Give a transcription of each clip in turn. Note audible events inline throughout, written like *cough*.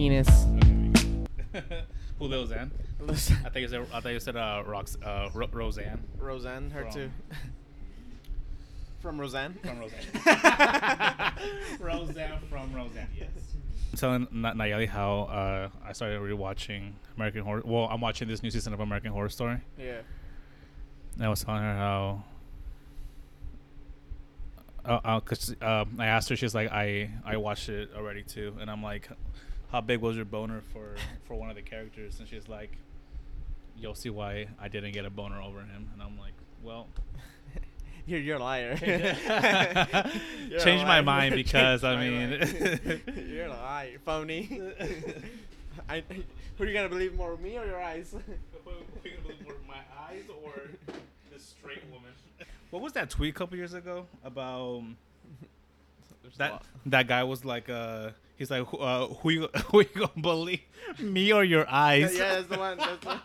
penis. *laughs* Who Roseanne? I think you said I thought you said uh, Rox, uh Ro- Roseanne Roseanne, her From- too. From Roseanne. from Roseanne. *laughs* Roseanne from Roseanne. Yes. I'm telling Na- Nayeli how uh, I started rewatching American Horror. Well, I'm watching this new season of American Horror Story. Yeah. And I was telling her how. Uh, uh, cause um, I asked her, she's like, I I watched it already too, and I'm like, how big was your boner for for one of the characters? And she's like, you'll see why I didn't get a boner over him. And I'm like, well, *laughs* You're you're a liar. *laughs* You're a change my mind *laughs* because I mean, you're a liar, phony. I, who are you gonna believe more, me or your eyes? my eyes or the straight woman? What was that tweet a couple years ago about um, that that guy was like uh he's like who- uh, who you *laughs* who you gonna believe me or your eyes? yeah, that's the one. That's the,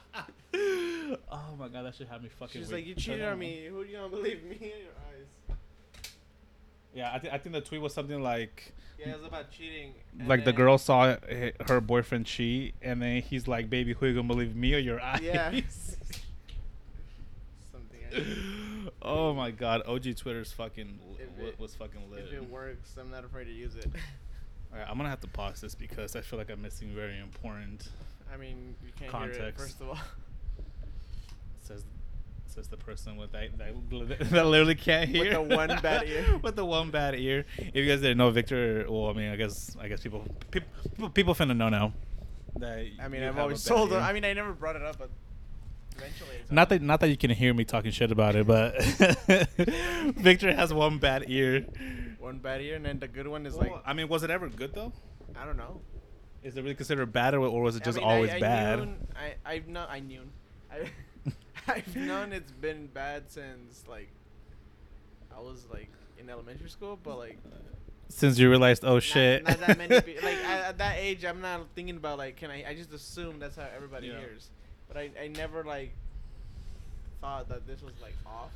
*laughs* oh my god, that should have me fucking. she's weak. like, you cheated on me. Who are you gonna believe, me or your eyes? Yeah, I think I think the tweet was something like Yeah, it was about cheating. like the girl saw h- her boyfriend cheat, and then he's like, "Baby, who you gonna believe me or your eyes?" Yeah. *laughs* Something. Oh my god, OG Twitter's fucking it- was fucking lit. if it works, I'm not afraid to use it. Alright, I'm gonna have to pause this because I feel like I'm missing very important. I mean, you can't hear it. Context. First of all, *laughs* Says says the person with that that, *laughs* that literally can't hear. With the one bad *laughs* ear. with the one bad ear. If you guys didn't know, Victor. Well, I mean, I guess I guess people people people finna know now. That I mean, I've always told them. I mean, I never brought it up, but eventually. Not that not that you can hear me talking shit about it, but Victor has one bad ear. One bad ear, and then the good one is Well, like I mean, was it ever good though? I don't know. Is it really considered bad, or, or was it I just mean, always I, I bad? Knew, I I've known I knew. I *laughs* I've known it's been bad since like I was like in elementary school, but like Since you realized, oh not- shit. Not, that many *laughs* people. Like at, at that age, I'm not thinking about like can I? I just assume that's how everybody Yeah. hears, but I I never like thought that this was like off.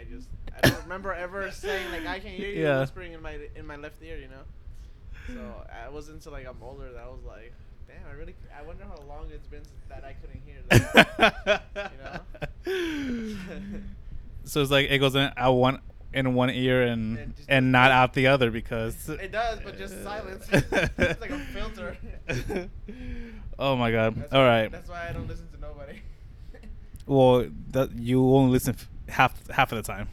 I just I don't remember ever saying like I can hear you Yeah. whispering in my in my left ear, you know. So I wasn't until like I'm older that I was like, damn, I really I wonder how long it's been since that I couldn't hear that. You know. *laughs* so it's like it goes in out one in one ear and And just- and not out the other because *laughs* It does, but just silence. *laughs* it's like a filter. oh my god! That's All why, right. That's why I don't listen to nobody. Well, that you only listen f- half half of the time.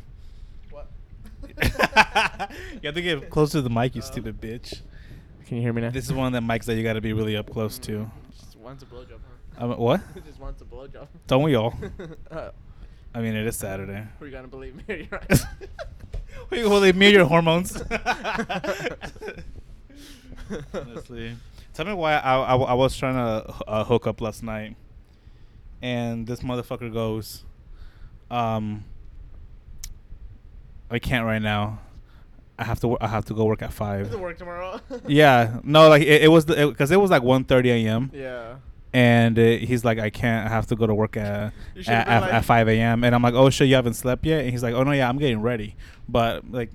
what? you have to get closer to the mic, you Oh. stupid bitch. Can you hear me now? This is one of the mics that you got to be really up close to. Just wants a blowjob, huh? Um, what? *laughs* just wants a blowjob. Don't we all? *laughs* uh, I mean, it is Saturday. who are you gonna believe me or your eyes? Wait, well, they mirror your hormones. *laughs* Honestly, tell me why I, I, I was trying to uh, hook up last night, and this motherfucker goes, um, I can't right now. I have to. I have to go work at five. to work tomorrow. *laughs* Yeah, no, like it, it was because it, was like 1.30 a.m. Yeah. and uh, he's like, I can't. I have to go to work at at, at, like- at 5 a.m. And I'm like, oh shit, you haven't slept yet? And he's like, oh no, yeah, I'm getting ready. But like,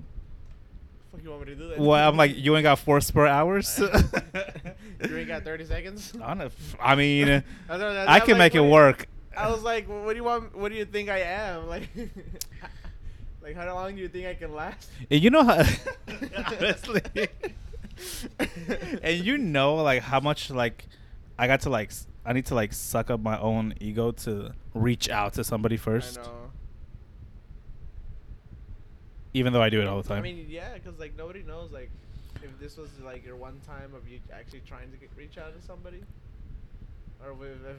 Fuck you want me to do that? well, I'm like, you ain't got four spare hours. *laughs* you ain't got 30 seconds. *laughs* I don't know. I mean, I, I can make it what- work. I was like, what do you want? What do you think I am? *laughs* Like, like how long do you think I can last? And you know how, *laughs* *laughs* honestly, and you know like how much like I got to like I need to like suck up my own ego to reach out to somebody first, I know. even though I do it all the time. I mean, yeah, because like nobody knows like if this was like your one time of you actually trying to get, reach out to somebody, or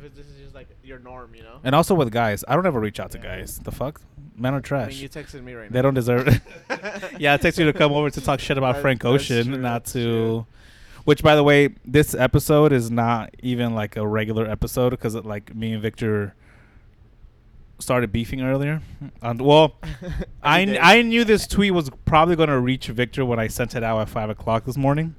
if, this is just like your norm, you know. and also with guys, I don't ever reach out to Yeah. guys. The fuck, men are I trash. mean, you texted me right now. They don't deserve it. *laughs* *laughs* yeah, it takes you to come over to talk shit about That- Frank Ocean, true, not to. Which, by the way, this episode is not even like a regular episode because like me and Victor started beefing earlier. And well, *laughs* I day. I knew this tweet was probably going to reach Victor when I sent it out at five o'clock this morning.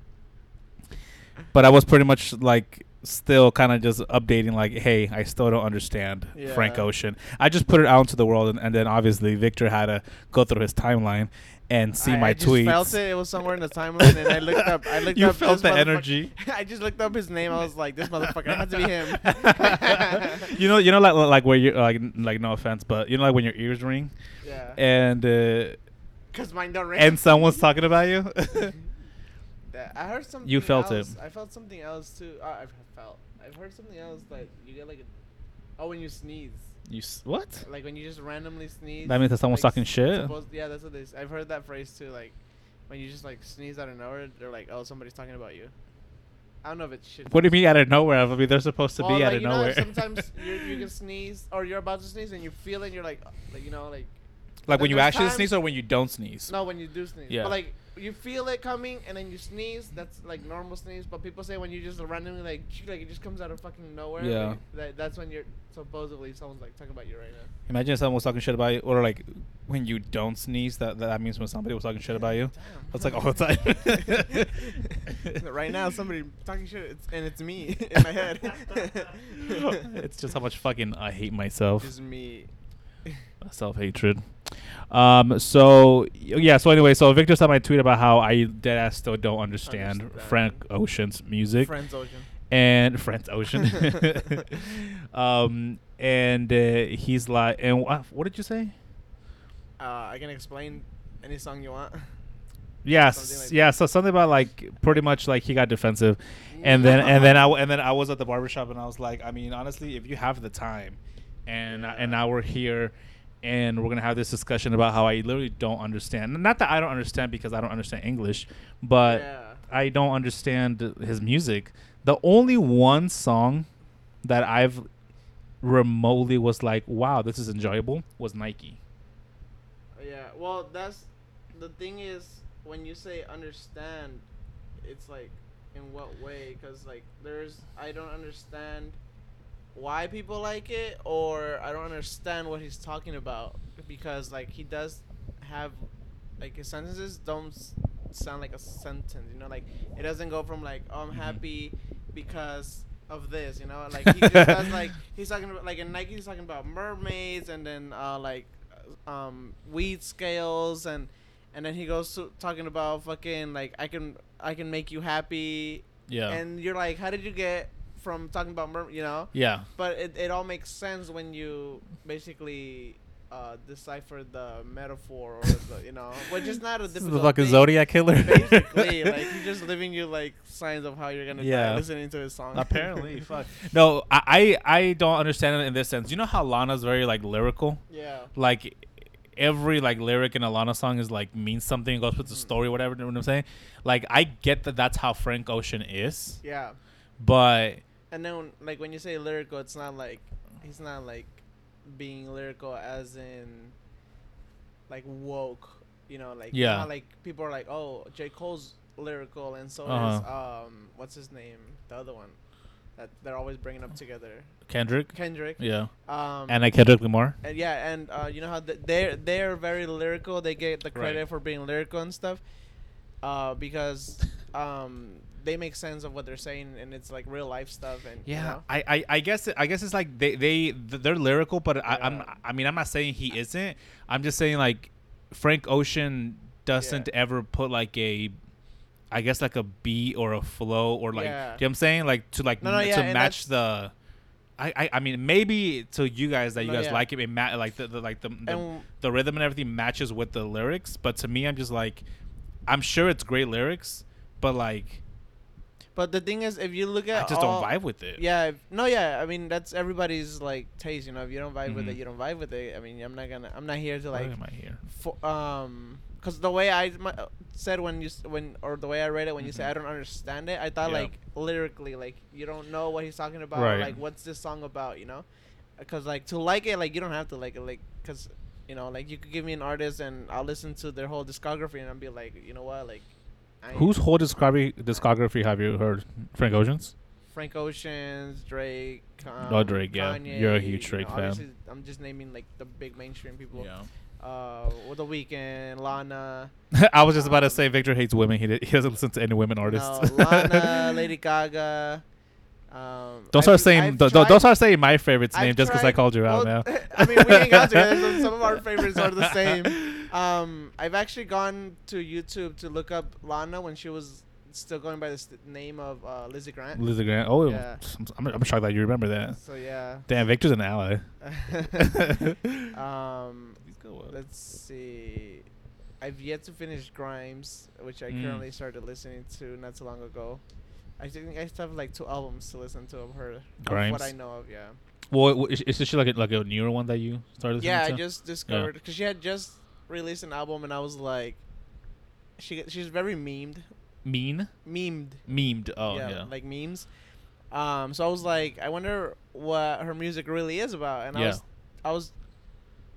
But I was pretty much like still kind of just updating like, hey, I still don't understand Frank Ocean. I just put it out into the world, and, and then obviously Victor had to go through his timeline and see I, my I tweets. felt it. It was somewhere in the timeline, and I looked up. I *laughs* looked you up. felt the energy. *laughs* I just looked up his name. I was like, this motherfucker had to be him. *laughs* you know, you know, like like where you like like no offense, but you know, like when your ears ring yeah. and uh, Because mine don't ring. and someone's talking about you. I heard something. You felt it. I felt something else too. Uh, I've felt. I've heard something else that you get like a. Oh, when you sneeze. you s- what? Like when you just randomly sneeze. That means that someone's like, talking shit. supposed- yeah, that's what they. I've heard that phrase too. Like when you just like sneeze out of nowhere, they're like, "Oh, somebody's talking about you." I don't know if it's shit. What do you mean out of nowhere? I mean, they're supposed to Well, be out like, of you know, nowhere. sometimes *laughs* you you can sneeze or you're about to sneeze and you feel it. and You're like, like you know, like like when you actually times- sneeze or when you don't sneeze. no, when you do sneeze. Yeah. But like you feel it coming and then you sneeze. That's like normal sneeze. But people say when you just randomly like like it just comes out of fucking nowhere. Yeah. like, that, that's when you're supposedly someone's like talking about you right now. Imagine if someone was talking shit about you, or like when you don't sneeze. That that means when somebody was talking shit about you. Damn. That's like all the time. *laughs* right now, somebody talking shit, it's, and it's me *laughs* in my head. it's just how much fucking I hate myself. Just me. Self hatred. Um. So yeah. So anyway, so Victor saw my tweet about how I dead ass still don't understand Understand. Frank Ocean's music Friends Ocean. and Frank *laughs* Ocean. *laughs* um. And uh, he's like, and wha- what did you say? Uh, I can explain any song you want. Yes, like yeah. So something about like pretty much like he got defensive, and then and then I w- and then I was at the barbershop and I was like, I mean, honestly, if you have the time, and and now we're here, and we're gonna have this discussion about how I literally don't understand. Not that I don't understand because I don't understand English, but yeah. I don't understand his music. The only one song that I've remotely was like, wow, this is enjoyable was Nike. Yeah, well, that's the thing is when you say understand, it's like in what way? Because like there's I don't understand why people like it, or I don't understand what he's talking about because like he does have like his sentences don't s- sound like a sentence, you know, like it doesn't go from like oh I'm Mhm. happy because of this, you know, like he just does like *laughs* he's talking about like in Nike he's talking about mermaids and then uh, like um, weed scales and and then he goes to talking about fucking like I can I can make you happy Yeah. and you're like how did you get from talking about mer- you know yeah. but it, it all makes sense when you basically uh, decipher the metaphor or the you know which is not a *laughs* This is difficult the fucking thing. Zodiac killer. *laughs* basically *laughs* like he's just giving you like signs of how you're gonna Yeah. die listening to his song Apparently, fuck. No, I, I I don't understand it in this sense. You know how Lana's very like lyrical, yeah like every like lyric in a Lana song is like means something, goes with the Mhm. story, whatever. You know what I'm saying? Like I get that that's how Frank Ocean is, yeah but And then, like when you say lyrical, it's not like he's not like being lyrical as in like woke. You know, like Yeah. like people are like, oh, J Cole's lyrical, and so is Uh-huh. um, what's his name, the other one that they're always bringing up together, Kendrick, Kendrick. yeah, Um, and like Kendrick Lamar. and yeah, and uh, you know how th- they're they're very lyrical. They get the credit Right. for being lyrical and stuff, uh, because um, they make sense of what they're saying, and it's like real life stuff. And you Yeah, know? I, I, I guess I guess it's like they they they're lyrical, but I, I'm I mean I'm not saying he isn't. I'm just saying like Frank Ocean doesn't Yeah. ever put like a, I guess like a beat or a flow or like Yeah. you know what I'm saying like to like No, no, yeah, to match the. I, I, I mean maybe to you guys that you No, guys yeah. like it, it ma- like the, the like the, the and the rhythm and everything matches with the lyrics, but to me I'm just like, I'm sure it's great lyrics, but like But the thing is, if you look at I just all- don't vibe with it. Yeah, if, no, yeah. I mean, that's everybody's like taste. You know, if you don't vibe with it, Mhm. you don't vibe with it. I mean, I'm not gonna. I'm not here to Why like. am I here? For, um, because the way I my, said when you when or the way I read it when you say Mhm. I don't understand it, I thought Yeah. like lyrically, like you don't know what he's talking about. Right. Like, what's this song about? You know, because like to like it, like you don't have to like it, like because. You know, like you could give me an artist and I'll listen to their whole discography and I'll be like, you know what, like, I Whose whole discography discography have you heard? Frank Ocean's? Frank Ocean's, Drake. Um, Oh, Drake, yeah. Kanye, You're a huge you Drake know, fan. I'm just naming like the big mainstream people. Yeah. Uh, with the Weeknd, Lana. *laughs* I was just about to Um, say Victor hates women. He, did, he doesn't listen to any women artists. No, Lana, *laughs* Lady Gaga. Um, Don't I've- start saying don't, don't start saying my favorite's I've name just because I called you out well, *laughs* now. I mean, we hang out together, *laughs* so some of our favorites are the same. Um, I've actually gone to YouTube to look up Lana when she was still going by the st- name of uh, Lizzie Grant. Lizzie Grant. Oh, Yeah. I'm, I'm shocked that you remember that. So yeah. Damn, Victor's an ally. *laughs* um, let's see. I've yet to finish Grimes, which I Mm. currently started listening to not so long ago. I think I still have like two albums to listen to of her. Of Grimes? what I know of, yeah. Well, is, is this like a, like a newer one that you started? Listening to? Yeah, I to? just discovered because she had just released an album, and I was like, she she's very memed, mean memed. memed. Oh yeah, yeah, like memes. Um, so I was like, I wonder what her music really is about, and I was, I was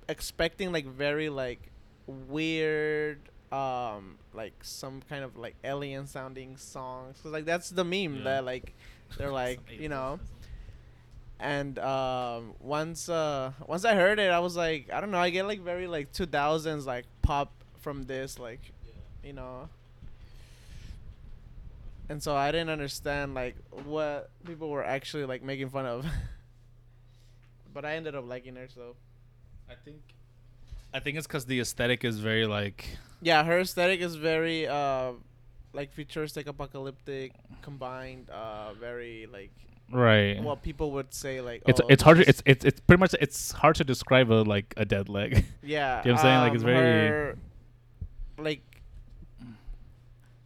expecting like very like weird, um, like some kind of like alien sounding songs, cause like that's the meme Yeah. that like they're *laughs* like you know. And um, once uh, once I heard it, I was like, I don't know, I get like very like 2000s like pop from this, like, you know. And so I didn't understand like what people were actually like making fun of. *laughs* but I ended up liking her, so I think I think it's because the aesthetic is very like yeah, her aesthetic is very uh, like futuristic, apocalyptic, combined, uh, very like right. what people would say like. it's oh, it's hard. To, it's it's it's pretty much it's hard to describe a like a dead leg. *laughs* Yeah. You know what I'm saying? Like, it's um, very- her, like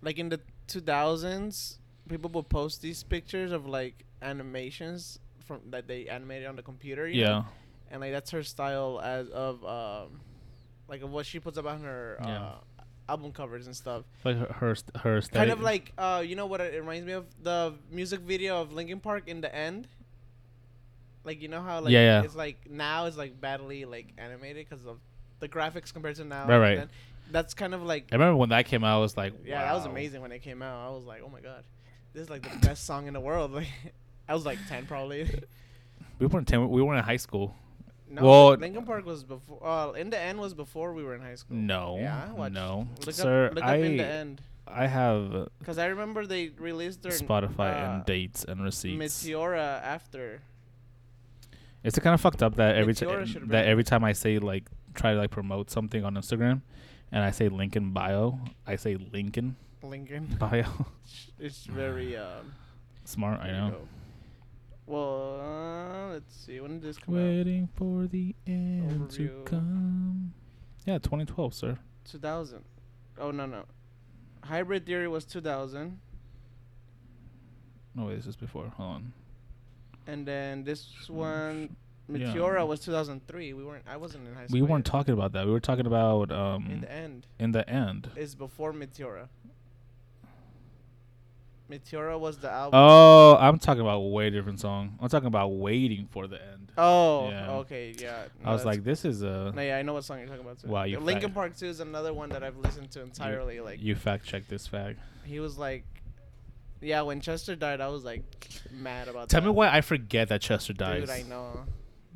like in the 2000s, people would post these pictures of like animations from that they animated on the computer. You yeah. Know? And like that's her style as of um like of what she puts up on her uh, Yeah. album covers and stuff. Like her her, st- her. Kind of like uh you know what it reminds me of the music video of Linkin Park in the end. Like you know how like Yeah, yeah. it's like now it's like badly like animated because of the graphics compared to now. Right, and right. then That's kind of like I remember when that came out. I was like, yeah, that was amazing when it came out. I was like, oh my god, this is like the best song in the world. Like *laughs* I was like ten probably. We weren't ten. We weren't in high school. No, Well- Linkin Park was before. Uh, in the end was before we were in high school. No, Yeah, watch. no, Look sir. up, look I up in the end. I have uh, Cause I remember they released their Spotify uh, and dates and receipts. Meteora after. It's kind of fucked up that every Meteora time that every time I say like try to like promote something on Instagram, and I say link in bio, I say Lincoln Lincoln. bio. *laughs* It's very um. Smart, I know. go. Well, uh, let's see. When did this come out? Waiting for the end to come. Yeah, 2012, sir. 2000. Oh no no. Hybrid Theory was 2000, No, wait, this is before. Hold on. and then this one, Yeah. Meteora was 2003. We weren't. I wasn't in high school. We weren't yet. talking about that. We were talking about um in the end. in the end. Is before Meteora. Meteora was the album. Oh, I'm talking about a way different song. I'm talking about waiting for the end. Oh, Yeah. okay, yeah. I was like, this is a no, yeah, I know what song you're talking about. Too. Wow, you Linkin fact- Park 2 is another one that I've listened to entirely. like you fact check this fact. he was like, yeah, when Chester died, I was like mad about Tell that. me why I forget that Chester dies. Dude, I know.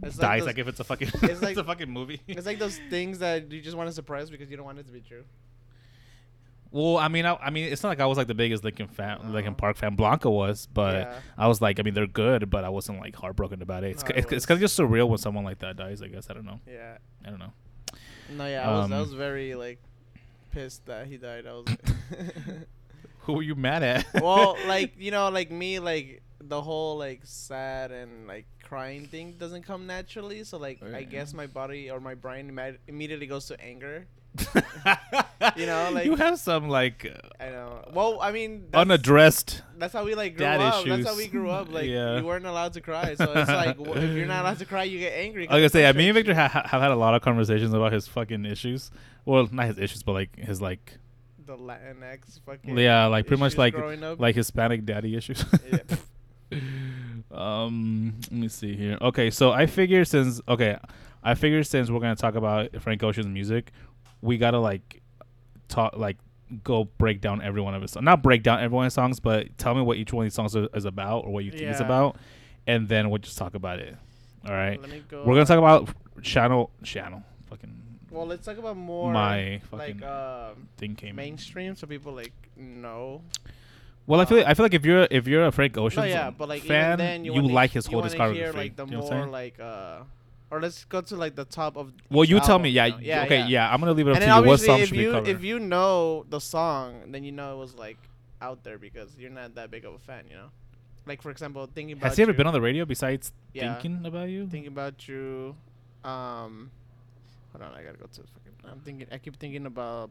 It's dies those- like if it's a fucking it's *laughs* it's, like- a fucking movie. It's like those things that you just want to surprise because you don't want it to be true. Well, I mean, I, I mean, it's not like I was like the biggest Linkin fan, No. Linkin Park fan. Blanca was, but yeah. I was like, I mean, they're good, but I wasn't like heartbroken about it. It's No, it's, it's kind of just surreal when someone like that dies. I guess I don't know. Yeah. I don't know. No, yeah, I was I Um, was very like pissed that he died. I was *laughs* *laughs* Who were you mad at? well, *laughs* like you know, like me, like the whole like sad and like crying thing doesn't come naturally. So like I guess my body or my brain imme- immediately goes to anger. *laughs* You know, like- you have some like I know. Well, I mean, unaddressed. that's how we like grew dad up. That's how we grew up. Like Yeah. we weren't allowed to cry. So it's like if you're not allowed to cry, you get angry. Like I say, yeah, me and Victor you. ha- ha- have had a lot of conversations about his fucking issues. Well, not his issues, but like his like the Latinx fucking yeah, like pretty much like like Hispanic daddy issues. Yeah. *laughs* um, let me see here. Okay, so I figure since okay, I figure since we're gonna talk about Frank Ocean's music, we gotta like talk like go break down every one of his songs. Not break down every one of his songs, but tell me what each one of these songs is, is about or what you think it's about, and then we'll just talk about it. All right, Let me go. we're gonna talk about channel channel fucking Well, let's talk about more my fucking like um thing came mainstream, so people like know. Well, I feel Uh, I feel like if you're if you're a Frank Ocean no, yeah, but like fan, then you, you like his whole discography. Like the you know what more like uh, or let's go to like the top of. Well, you tell me. Yeah, you know? y- okay, yeah. I'm gonna leave it up And to you. What song if should we you cover? if you know the song, then you know it was like out there because you're not that big of a fan, you know. Like for example, thinking about Has he ever you, been on the radio besides yeah, thinking about you? thinking about you. Um, hold on, I gotta go to. Fucking, I'm thinking. I keep thinking about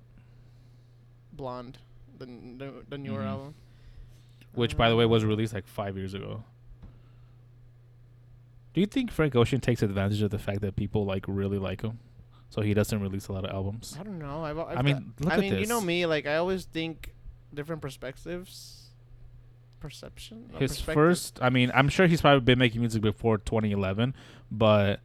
Blonde, the the, the newer Mhm. album. Which, by the way, was Um, released like five years ago. Do you think Frank Ocean takes advantage of the fact that people like really like him, so he doesn't release a lot of albums? I don't know. I've, I've I mean, look I at mean, this. you know me. Like I always think different perspectives, perception. His first, I mean, I'm sure he's probably been making music before 2011, but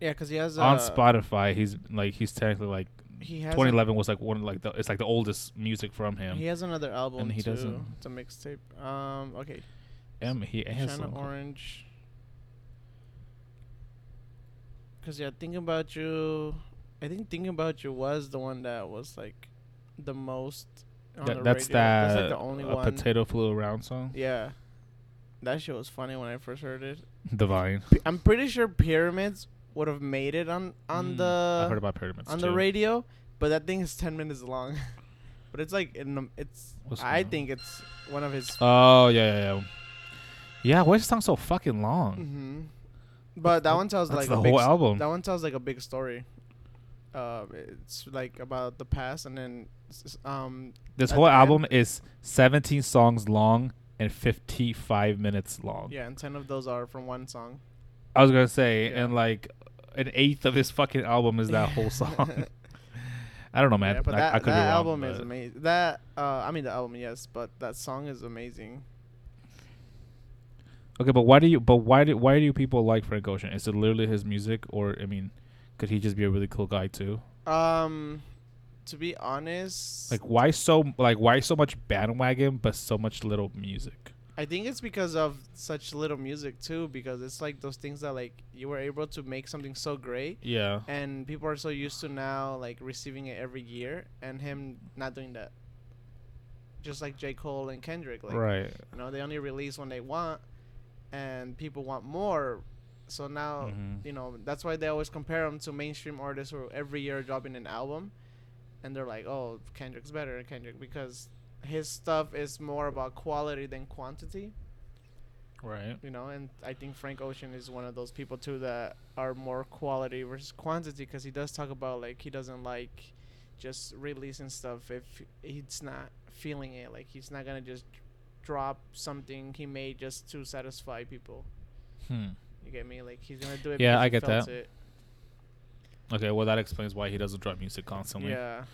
Yeah, because he has on uh, Spotify, he's like he's technically like He has 2011 was like one of like the it's like the oldest music from him. he has another album And he too. doesn't- It's a mixtape. Um. Okay. M, he has China some- Orange. Cause yeah, thinking about you. I think thinking about you was the one that was like the most. On That- the that's radio. that That's like the only a one. potato flew around song. Yeah. That shit was funny when I first heard it. Divine. P- I'm pretty sure Pyramids would have made it on on Mm, the I heard about pyramids on too. the radio, but that thing is ten minutes long. *laughs* but it's like in the, it's. What's I on? think it's one of his. Oh yeah, yeah, yeah. Yeah, why is the song so fucking long? But that one tells That's like the a big whole s- album. That one tells like a big story. Uh, it's like about the past, and then s- um, This at whole the end- album is 17 songs long and 55 minutes long. yeah, and ten of those are from one song. I was gonna say, Yeah. and like an eighth of his fucking album is that whole song. *laughs* *laughs* I don't know, man. Yeah, but I, that, I could that be wrong. album is but- amazing. That uh, I mean the album, yes, but that song is amazing. Okay, but why do you? But why do why do people like Frank Ocean? Is it literally his music, or I mean, could he just be a really cool guy too? Um, to be honest, Like why so like why so much bandwagon but so much little music? I think it's because of such little music too. Because it's like those things that like you were able to make something so great, Yeah. and people are so used to now like receiving it every year, and him not doing that. Just like J Cole and Kendrick, like right. you know, they only release when they want, and people want more. So now, Mhm. you know, that's why they always compare them to mainstream artists who every year dropping an album, and they're like, "Oh, Kendrick's better than Kendrick," because his stuff is more about quality than quantity, Right. you know. And I think Frank Ocean is one of those people too that are more quality versus quantity, because he does talk about like he doesn't like just releasing stuff if he's not feeling it. Like he's not gonna just drop something he made just to satisfy people. Hmm. You get me? Like he's gonna do it. Yeah, I get that. It. Okay, well that explains why he doesn't drop music constantly. Yeah.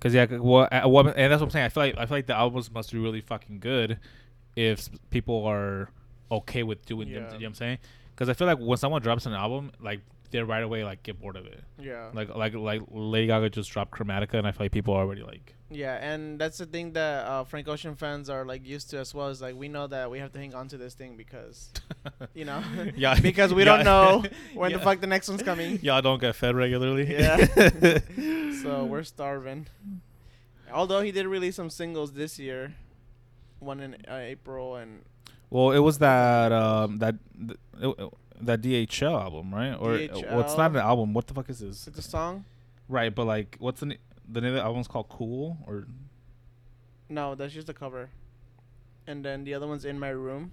Cause yeah, well, well, and that's what I'm saying. I feel like I feel like the albums must be really fucking good if people are okay with doing them. You Yeah. know what I'm saying? Because I feel like when someone drops an album, like they right away like get bored of it. Yeah. Like like like Lady Gaga just dropped Chromatica, and I feel like people are already like, Yeah, and that's the thing that uh, Frank Ocean fans are like used to as well. Is like we know that we have to hang on to this thing because you know *laughs* *laughs* yeah, because we yeah. don't know *laughs* when Yeah. the fuck the next one's coming. Y'all don't get fed regularly. Yeah. so we're starving. Although he did release some singles this year, one in uh, April and well, it was that um that th- it- that DHL album, right? Or uh, well, it's not an album. What the fuck is this? it's a song. Right, but like, what's the na- the name of the album's called? Cool or No, that's just the cover. And then the other one's in my room.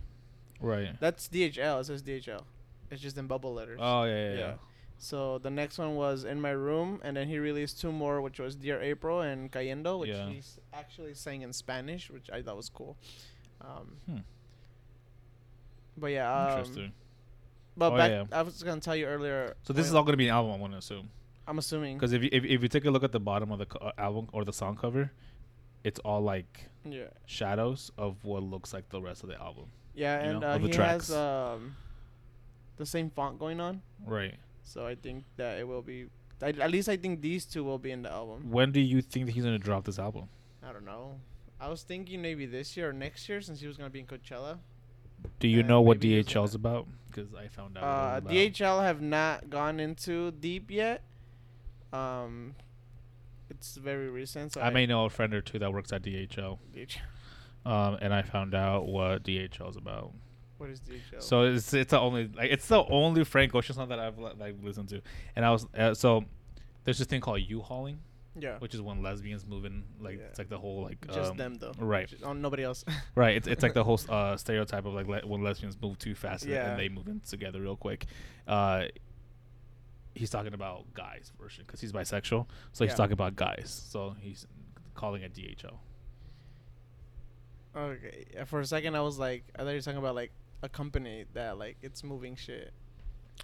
right? That's DHL. It says DHL. It's just in bubble letters. Oh yeah, yeah, yeah. Yeah. So the next one was in my room, and then he released two more, which was Dear April and Cayendo, which Yeah. he's actually sang in Spanish, which I thought was cool. Um, Hmm. But yeah, um, Interesting. But Oh, back, yeah. I was gonna tell you earlier. So this is all gonna be an album, I want to assume, I'm assuming. because if you if, if you take a look at the bottom of the co- uh, album or the song cover, it's all like Yeah. shadows of what looks like the rest of the album. Yeah, you and know, uh, of the he tracks. has um, the same font going on, Right. so I think that it will be. I, at least I think these two will be in the album. When do you think that he's gonna drop this album? I don't know. I was thinking maybe this year or next year since he was gonna be in Coachella. Do you know what DHL is about? Because I found out. Uh, what it was about. DHL have not gone into deep yet. Um, it's very recent. So I may know a friend or two that works at DHL. DHL. um, and I found out what DHL is about. What is DHL? So it's it's the only like it's the only Frank Ocean song that I've like listened to, and I was uh, so there's this thing called U-hauling, yeah, which is when lesbians move in like Yeah. it's like the whole like just um, them though. right Just- oh, nobody else. *laughs* right it's it's like the whole uh, stereotype of like le- when lesbians move too fast and- Yeah. and they move in together real quick. Uh, he's talking about guys version because he's bisexual, so he's talking about guys. So he's calling it DHL. okay, for a second I was like, I thought you were talking about like a company that like it's moving shit.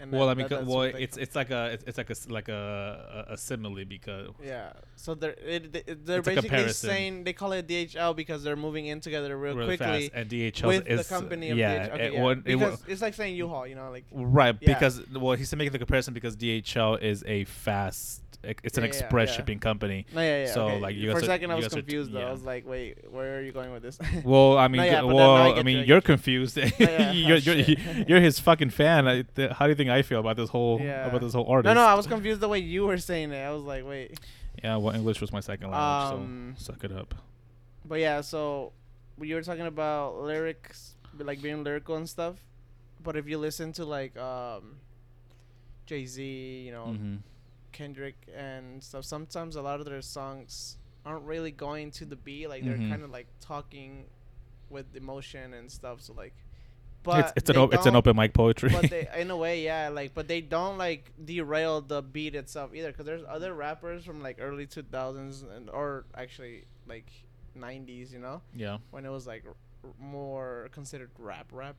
And well, that- I mean, that- well, it's call- it's like a it's, it's like a like a a, a simile because Yeah. So they're it, it- they're basically saying they call it DHL because they're moving in together real really quickly fast, and DHL with is the company of yeah, DHL. Okay, it yeah. won't- it won't- it's like saying U-Haul, you know, like Right, Yeah. because well, he's making the comparison because DHL is a fast, it's an Yeah, express yeah. shipping company. no, yeah, yeah. So, okay. like, you for a are- second I was are t- confused though. I was like, wait, where are you going with this? *laughs* Well, I mean, No, well, I I, mean, you, I you're get you. confused. *laughs* *laughs* you're, oh, you're, you're his fucking fan. I, th- how do you I feel about this whole Yeah. about this whole artist? no, no, I was confused the way you were saying it. I was like, wait. Yeah, well, English was my second language, Um, so suck it up. But yeah, so you were talking about lyrics, like being lyrical and stuff. But if you listen to like um, Jay Z, you know, hmm Kendrick and stuff, sometimes a lot of their songs aren't really going to the beat. Like they're Mhm. kind of like talking with emotion and stuff. So like, but It's it's an op- it's an open mic poetry. but they, *laughs* in a way, yeah, like, but they don't like derail the beat itself either, because there's other rappers from like early 2000s and or actually like 90s, you know, yeah, when it was like r- more considered rap rap.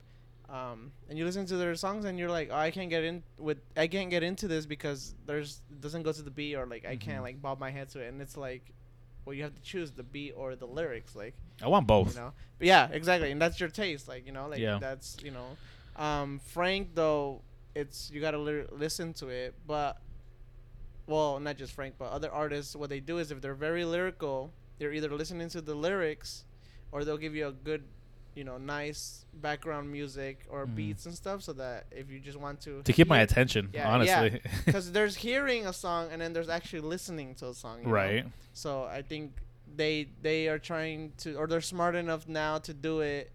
Um, and you listen to their songs and you're like, oh, I can't get in with, I can't get into this because there's doesn't go to the beat or like I Mhm. can't like bob my head to it, and it's like, well, you have to choose the beat or the lyrics, like I want both. you know but yeah exactly and that's your taste like you know like Yeah. that's you know um frank though it's you gotta li- listen to it but well not just frank but other artists what they do is if they're very lyrical they're either listening to the lyrics or they'll give you a good you know nice background music or Mhm. beats and stuff so that if you just want to To keep my attention, Yeah, honestly. *laughs* because there's hearing a song and then there's actually listening to a song you know? right. So I think they they are trying to or they're smart enough now to do it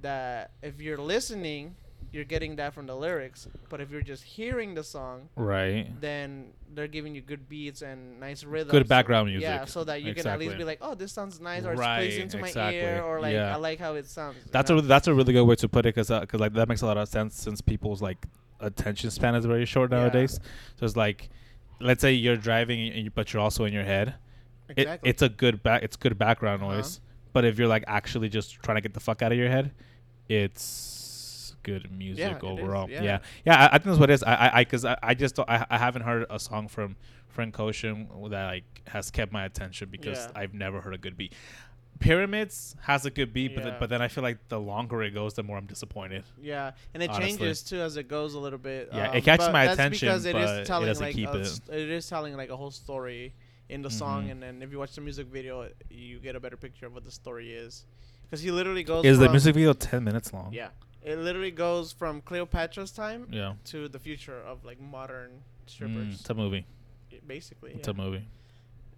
that if you're listening, you're getting that from the lyrics. But if you're just hearing the song, Right. then they're giving you good beats and nice rhythm. Good background music. Yeah, so that you can at least be like, oh, this sounds nice, or it Right, plays into my exactly. ear, or like Yeah. I like how it sounds. That's a that's a really good way to put it because because like that makes a lot of sense since people's like attention span is very short Yeah. nowadays. So it's like, let's say you're driving and you, but you're also in your head. It, exactly. it's a good back it's good background Uh-huh. noise. But if you're like actually just trying to get the fuck out of your head, it's good music it is, overall. yeah. yeah, yeah. I, I think that's what it is. I I because I, I, just don't, I I haven't heard a song from Frank Ocean that like has kept my attention because Yeah. I've never heard a good beat. Pyramids has a good beat, but, th- but then I feel like the longer it goes, the more I'm disappointed. Yeah, and it honestly. changes too as it goes a little bit. Yeah, um, it catches my that's attention, because it but is it telling doesn't like keep a it. it is telling like a whole story in the song, Mhm. and then if you watch the music video, you get a better picture of what the story is. Because he literally goes. Is the music video ten minutes long? Yeah, it literally goes from Cleopatra's time Yeah. to the future of like modern Mm, strippers. it's a movie. i- basically, It's yeah. a movie.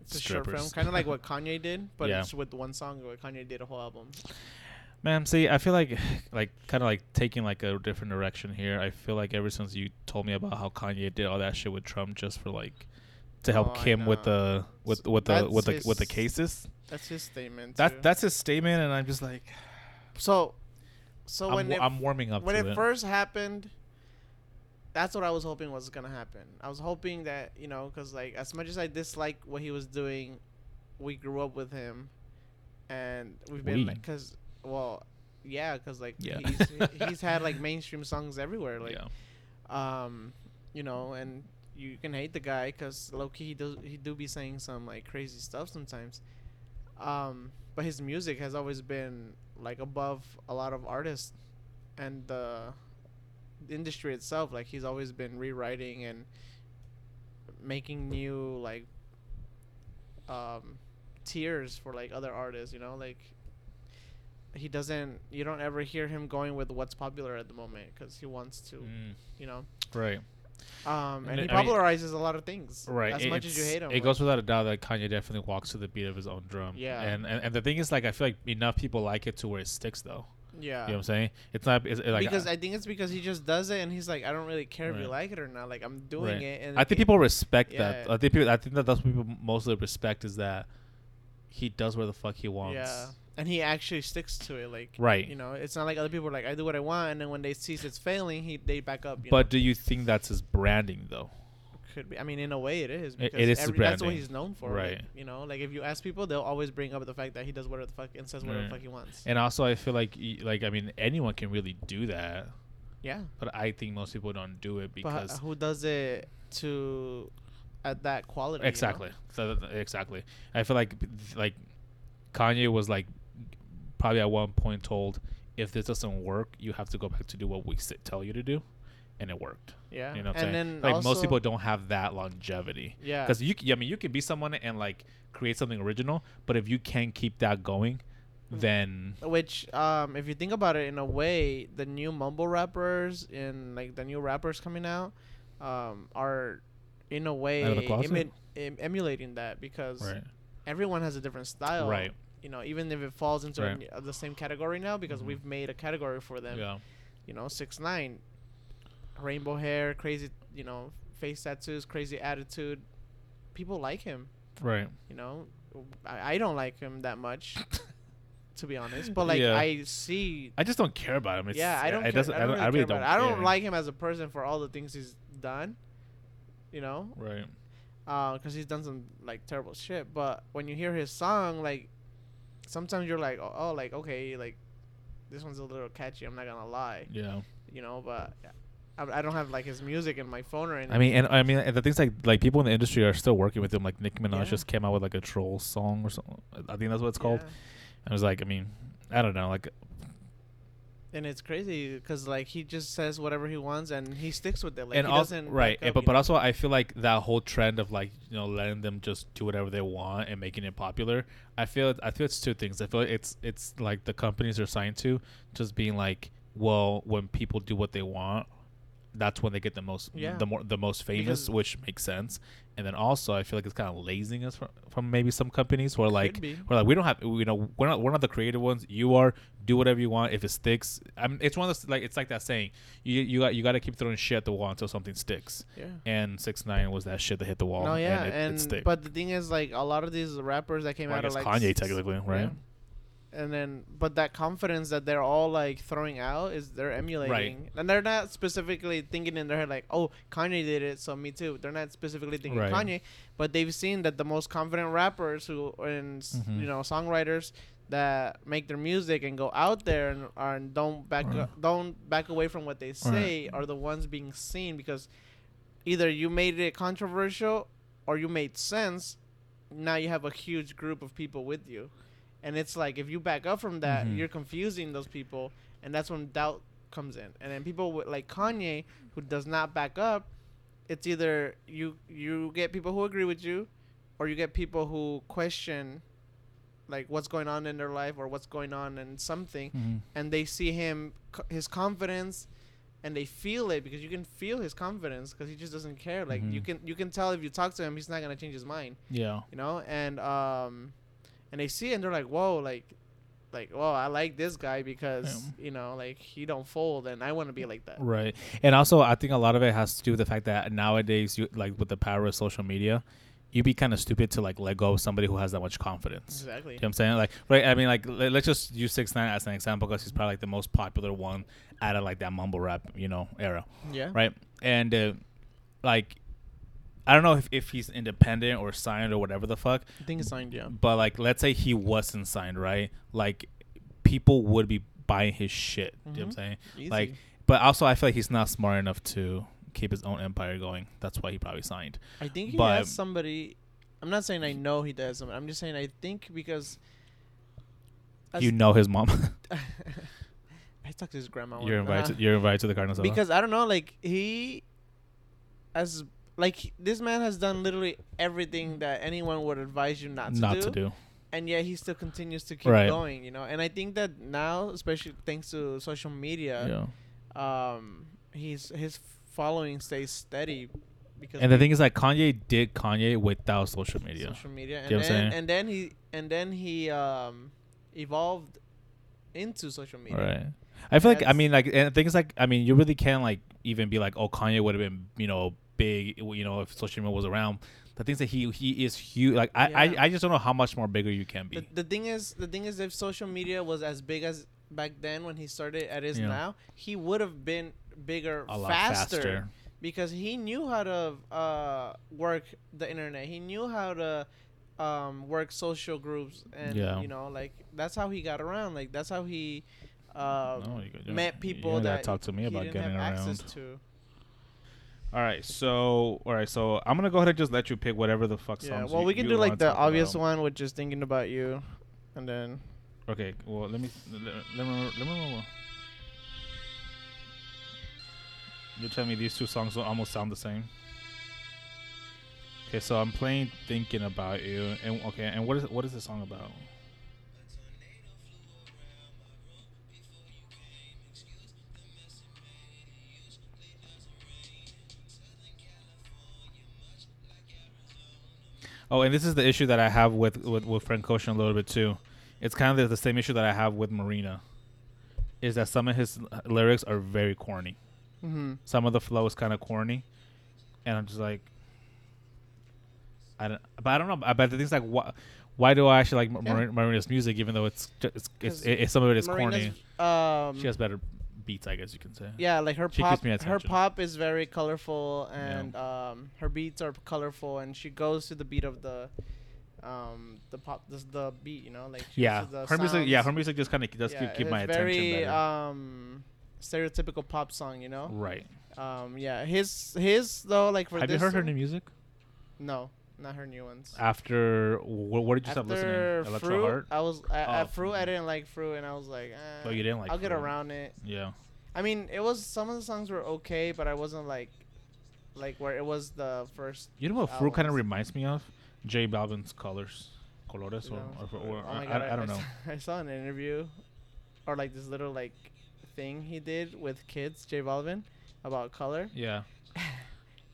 It's a short film, strippers. kind of like *laughs* what Kanye did, but Yeah. it's with one song. Where Kanye did a whole album. Man, see, I feel like, *sighs* like, kind of like taking like a different direction here. I feel like ever since you told me about how Kanye did all that shit with Trump, just for like to help Oh, Kim with the with with the with the with the cases. That's his statement. That too. that's his statement, and I'm just like, *sighs* so. So I'm, when it I'm warming up when to it it. first happened that's what i was hoping was gonna happen i was hoping that you know because like as much as i dislike what he was doing we grew up with him and we've been We? like because well yeah because like Yeah. he's, *laughs* he's had like mainstream songs everywhere like yeah. um you know and you can hate the guy because low-key he do, he do be saying some like crazy stuff sometimes um but his music has always been like above a lot of artists and the industry itself. Like he's always been rewriting and making new like um tiers for like other artists you know? Like he doesn't you don't ever hear him going with what's popular at the moment because he wants to Mm, you know? Right. Um, and, And he I mean- popularizes a lot of things. right As much as you hate him. it like- goes without a doubt that kanye definitely walks to the beat of his own drum Yeah. and and, and the thing is like i feel like enough people like it to where it sticks though Yeah. you know what i'm saying it's not it's, like because I, I think it's because he just does it and he's like, I don't really care if you like it or not. Like I'm doing Right. it. And I think people respect that i think people i think that that's what people mostly respect is that he does what the fuck he wants Yeah. And he actually sticks to it. Like right you know, it's not like other people are like, I do what I want, and then when they see it's failing, he they back up. You but do you think that's his branding though could be. I mean, in a way, it is. It- Because it is his every, that's what he's known for. Right. You know, like if you ask people, they'll always bring up the fact that he does whatever the fuck and says whatever Right. the fuck he wants. and also i feel like like i mean anyone can really do that yeah. but i think most people don't do it But because who does it to at that quality? you know? exactly so exactly i feel like like kanye was like probably at one point told if this doesn't work you have to go back to do what we tell you to do and it worked Yeah. you know what i'm saying then like most people don't have that longevity Yeah. because you I mean you can be someone and like create something original but if you can't keep that going Mm. then Which, um, if you think about it, in a way, the new mumble rappers and like the new rappers coming out, um, are in a way Out of the closet? emi- em- emulating that because right everyone has a different style. right You know, even if it falls into Right. an- uh, the same category now, because Mhm. we've made a category for them. yeah You know, six nine, rainbow hair, crazy, you know, face tattoos, crazy attitude. People like him. right You know, I, I don't like him that much, *laughs* to be honest. But like Yeah. I see i just don't care about him it's, yeah, I don't. it doesn't I don't, really, I really don't. I don't like him as a person for all the things he's done. You know, right because he's done some like terrible shit. But when you hear his song, like sometimes you're like, oh, oh, like okay, like this one's a little catchy. I'm not gonna lie, yeah you know. But I, I don't have like his music in my phone or anything. I mean, and I mean, and the things like like people in the industry are still working with him. Like Nicki Minaj Yeah. just came out with like a troll song or something. I think that's what it's called. Yeah. And it was like, I mean, I don't know, like And it's crazy because like he just says whatever he wants and he sticks with it. Like and he also doesn't right, up, but but know? also I feel like that whole trend of like you know letting them just do whatever they want and making it popular. I feel I feel it's two things. I feel like it's it's like the companies are signed to just being like, well, when people do what they want, that's when they get the most Yeah. the more the most famous, Because- which makes sense. And then also I feel like it's kind of laziness from, from maybe some companies where like Could we're like we don't have you know we're not we're not the creative ones. You are do whatever you want. If it sticks, I mean it's one of those like it's like that saying you you got you got to keep throwing shit at the wall until something sticks. yeah. And six nine was that shit that hit the wall. No, yeah, and, it, and it but the thing is, like a lot of these rappers that came Well, out of like Kanye s- technically, right? yeah. And then, but that confidence that they're all like throwing out is they're emulating, and they're not specifically thinking in their head like, "Oh, Kanye did it, so me too." They're not specifically thinking Right. Kanye, but they've seen that the most confident rappers who and s Mhm. you know songwriters that make their music and go out there and, are, and don't back Right. up, don't back away from what they say are the ones being seen because either you made it controversial or you made sense. Now you have a huge group of people with you, and it's like if you back up from that, Mhm. you're confusing those people, and that's when doubt comes in. And then people with, like Kanye, who does not back up, it's either you you get people who agree with you, or you get people who question, like what's going on in their life or what's going on in something, Mhm. and they see him his confidence and they feel it because you can feel his confidence because he just doesn't care like you Mhm. can you can tell if you talk to him he's not gonna change his mind Yeah. you know and um and they see it and they're like whoa like like whoa i like this guy because you know like he don't fold and i want to be like that Right. And also I think a lot of it has to do with the fact that nowadays you like with the power of social media, you'd be kind of stupid to like let go of somebody who has that much confidence. exactly You know what I'm saying? Like, right? I mean, like, let, us just use six nine as an example because he's probably like the most popular one out of like that mumble rap, you know, era, yeah right? And uh, like, I don't know if, if he's independent or signed or whatever the fuck, i think he's signed yeah but like, let's say he wasn't signed, right? Like, people would be buying his shit. You know what I'm Mhm. saying? Easy. Like, but also I feel like he's not smart enough to keep his own empire going. That's why he probably signed. i think he but- has somebody i'm not saying i know he does i'm just saying i think because you know his mom. *laughs* *laughs* i talked to his grandma you're invited. uh, To, you're invited to the Cardinals. because I don't know, like he, as like this man has done literally everything that anyone would advise you not to not do, to do. and yet he still continues to keep Right. going. You know, and I think that now, especially thanks to social media, Yeah. um, he's his following stays steady because And the thing is, like Kanye did Kanye without social media. social media, and You know what I'm then saying? and then he and then he um evolved into social media. Right. I feel like I mean like and the thing is like I mean you really can't like even be like oh Kanye would have been you know big you know if social media was around. The things that he he is huge. Like I, Yeah. I I just don't know how much more bigger you can be. the thing is, the thing is, if social media was as big as back then when he started at is Yeah. now, he would have been bigger faster, faster. because he knew how to uh, work the internet. He knew how to um, work social groups, and Yeah. you know, like that's how he got around. Like that's how he uh, No, you- you- met people don't that talk to me he about getting around. access to. All right, so all right, so I'm gonna go ahead and just let you pick whatever the fuck Yeah, songs. well, you- we can do like the obvious about. one, which is thinking about you, and then Okay, well let me let, let me let me. You tell me these two songs will almost sound the same. Okay, so I'm playing "Thinking About You," and okay, and what is what is the song about? Oh, and this is the issue that I have with with, with Frank Ocean a little bit too. It's kind of the, the same issue that I have with Marina. Is that some of his lyrics are very corny. mm-hmm. Some of the flow is kind of corny, and I'm just like, I don't. But I don't know. But the thing's like, why? Why do I actually like Yeah. Marina's music, even though it's just, it's, it's, 'Cause it, it's some of it is corny. Um, She has better beats, I guess you can say. Yeah, like her She pop. Her pop is very colorful, and um, her beats are colorful, and she goes to the beat of the, um, the pop, the, the beat. You know, like she Yeah, goes to the her music. Yeah, her music just kind of does Yeah, keep, keep it's my attention very um, stereotypical pop song. You know. right. Um, yeah, his his though, like for Have you heard her new music? No, not her new ones. After what, what did you stop listening? After Electra Fruit, Heart. I was at, Oh. at Fruit. I didn't like Fruit, and I was like, eh, Oh, you didn't like I'll get Fruit. around it. Yeah. I mean, it was some of the songs were okay, but I wasn't like, like where it was the first. You know what Fruit kind of albums. reminds me of? J Balvin's Colors, Colores, or, know. or, or, oh I! I, I don't know. saw- *laughs* I saw an interview, or like this little like thing he did with kids, J Balvin, about color, Yeah. *laughs*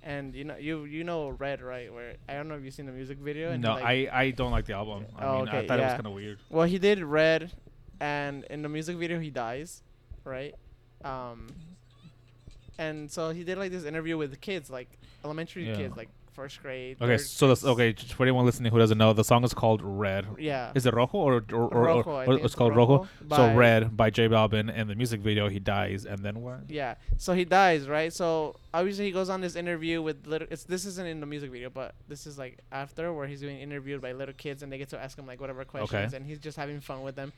and you know you you know Red right? Where I don't know if you've seen the music video. And No, like, I, I don't like the album. I Oh, mean, I okay, thought it was kind of weird. Well, he did Red, and in the music video he dies, right? Um, and so he did like this interview with the kids, like elementary Yeah. kids, like first grade. Okay, so that's okay. For anyone listening who doesn't know, the song is called Red. Yeah. Is it Rojo or or, or, Rojo, or, or it's it's called Rojo? Rojo So Red by J Balvin, and the music video he dies, and then what? Yeah. So he dies, right? So obviously he goes on this interview with little. It's this isn't in the music video, but this is like after where he's being interviewed by little kids and they get to ask him like whatever questions, and he's just having fun with them.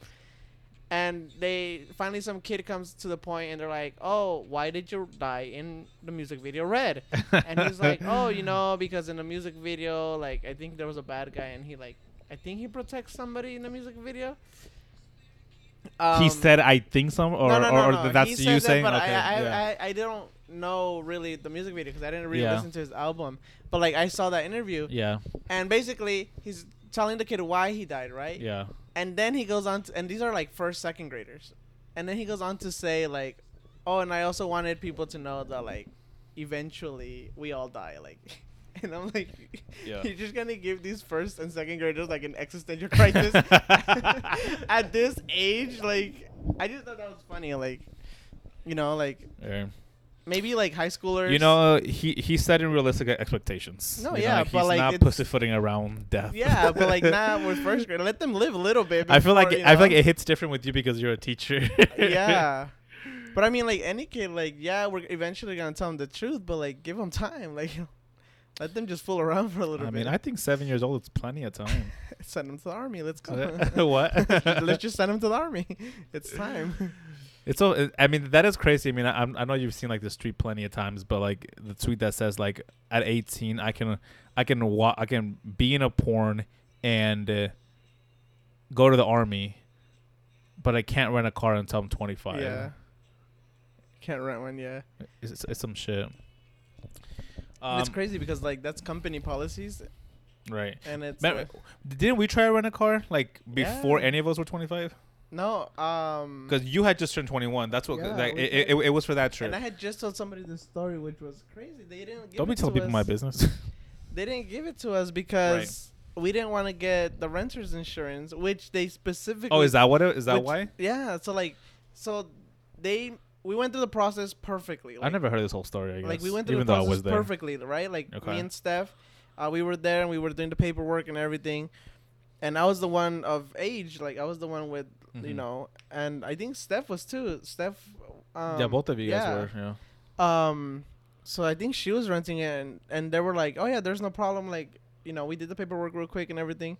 And they finally some kid comes to the point and they're like, "Oh, why did you die in the music video Red?" *laughs* and he's like, "Oh, you know, because in the music video, like I think there was a bad guy, and he like I think he protects somebody in the music video." he Um, said, "I think some," or no, no, no, or, that's you saying, that, okay, I, I, yeah. I, I don't know really the music video because I didn't really Yeah. listen to his album. But like I saw that interview, yeah, and basically he's telling the kid why he died, right? yeah. And then he goes on, to, and these are like first, second graders, and then he goes on to say like, oh, and I also wanted people to know that like, eventually we all die, like. *laughs* And I'm like, Yeah. you're just gonna give these first and second graders like an existential crisis *laughs* *laughs* at this age? Like, I just thought that was funny. Like, you know, like Yeah. Maybe like high schoolers. You know, he he's setting realistic expectations. No, You know, yeah, like, but, he's like, not pussyfooting around death. Yeah, but like *laughs* not with first grade. Let them live a little bit. I feel like before, you I feel like it hits different with you because you're a teacher. *laughs* yeah. *laughs* But I mean, like any kid, like yeah, we're eventually gonna tell them the truth, but like give them time, like let them just fool around for a little I bit. mean, I think seven years old is plenty of time. send them to the army. Let's go. what? Let's just send them to the army. It's time. It's so. I mean, that is crazy. I mean, I, I'm- know you've seen like the street plenty of times, but like the tweet that says like at 18, I can, I can wa- I can be in a porn and uh, go to the army, but I can't rent a car until I'm 25. yeah. Can't rent one. Yeah. It's, it's, it's some shit. And it's Um, crazy because like that's company policies, right. and it's Ma- like- Didn't we try to rent a car like before Yeah. any of us were 25? No, um, Because you had just turned 21. That's what. Yeah, like, we it, did. it, it was for that trip. and I had just told somebody this story, which was crazy. They didn't. Give Don't be it telling to people my us. business. *laughs* They didn't give it to us because we didn't want to get the renter's insurance, which they specifically. oh, is that what? It, is that which- why? Yeah. So like, so they we went through the process perfectly. I never heard this whole story. I guess. like we went through even the though I process was there. perfectly, right? Like Okay. me and Steph, uh, we were there and we were doing the paperwork and everything, and I was the one of age. Like I was the one with you Mhm. know, and I think Steph was too. Steph. Um, yeah, both of you yeah. guys were. Yeah. Um, so I think she was renting it, and, and they were like, "Oh yeah, there's no problem." Like, you know, we did the paperwork real quick and everything,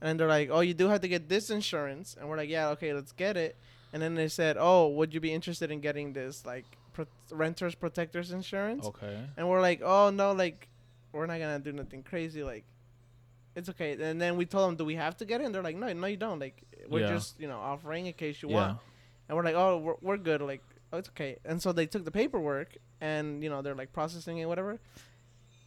and they're like, "Oh, you do have to get this insurance," and we're like, "Yeah, okay, let's get it." And then they said, "Oh, would you be interested in getting this like pro- renters protectors insurance?" Okay. And we're like, "Oh no, like, we're not gonna do nothing crazy. Like, it's okay." And then we told them, "Do we have to get it?" And they're like, "No, no, you don't. Like, we're Yeah. just you know offering in case you yeah. want." And we're like, "Oh, we're, we're good. Like, oh, it's okay." And so they took the paperwork and you know they're like processing it, whatever.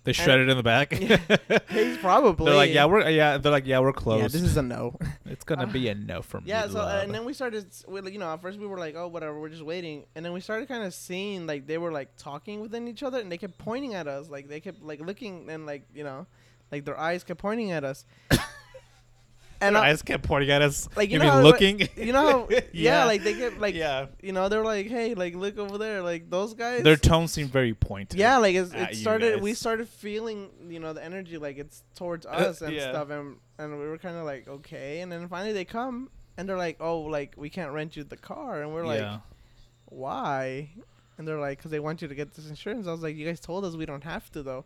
They shred it in the back. *laughs* He's *laughs* probably. They're like, yeah, we're yeah. They're like, yeah, we're closed. Yeah, this is a no. *laughs* it's gonna be a no from yeah. me. So uh, love. and then we started, s- we, like, you know, at first we were like, oh, whatever, we're just waiting, and then we started kind of seeing like they were like talking within each other, and they kept pointing at us, like they kept like looking and like you know, like their eyes kept pointing at us. *coughs* and Their I, eyes kept pointing at us. Like, you you know how- looking? you know, how, *laughs* yeah. Yeah. like they kept like, yeah. you know, they're like, hey, like look over there, like those guys. Their tone seemed very pointed. Yeah, like it's, it started. We started feeling, you know, the energy like it's towards uh, us and yeah. stuff, and and we were kind of like okay, and then finally they come and they're like, oh, like we can't rent you the car, and we're like, yeah. why? And they're like, because they want you to get this insurance. I was like, you guys told us we don't have to though,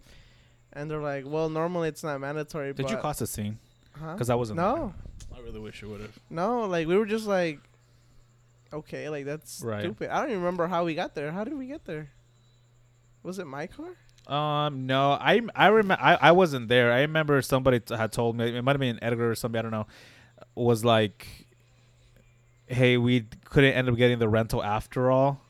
and they're like, well, normally it's not mandatory. Did but you cause a scene? Huh? Because I wasn't. No, there. I really wish you would have. no, like we were just like, okay, like that's Right. stupid. I don't even remember how we got there. How did we get there? Was it my car? Um, no, I I remember I, I wasn't there. I remember somebody t- had told me it might have been Edgar or somebody I don't know, was like, "Hey, we couldn't end up getting the rental after all."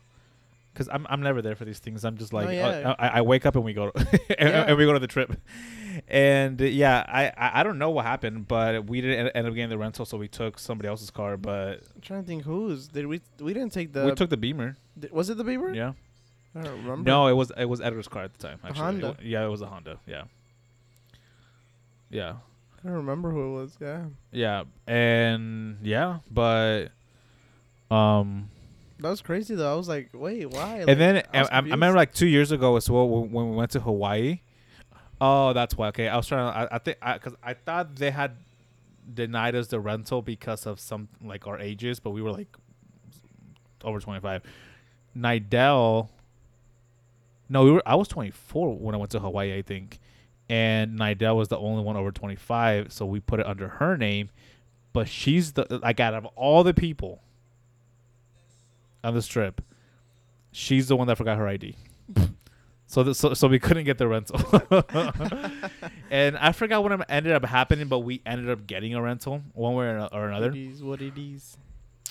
Cause I'm I'm never there for these things. I'm just like Oh, yeah. uh, I, I wake up and we go to *laughs* and, Yeah. and we go to the trip, *laughs* and uh, yeah I, I don't know what happened, but we didn't end up getting the rental, so we took somebody else's car. But I'm trying to think whose did we? We didn't take the. we took the Beamer. Di- was it the Beamer? Yeah. I don't remember. No, it was it was Edgar's car at the time. Actually, It Honda. wa- yeah, it was a Honda. Yeah. Yeah. I don't remember who it was. Yeah, Yeah, and yeah, but um, that was crazy though. I was like, wait, why? Like, and then I, I, I remember like two years ago as well when we went to Hawaii. Oh, that's why. Okay, I was trying to. I, I think because I, thought they had denied us the rental because of some like our ages, but we were like over twenty five. Nidell. No, we were. I was twenty four when I went to Hawaii, I think, and Nidell was the only one over twenty five, so we put it under her name. But she's the like out of all the people on this trip, she's the one that forgot her ID. So, the, so so we couldn't get the rental, *laughs* and I forgot what ended up happening, but we ended up getting a rental one way or or another It is what it is.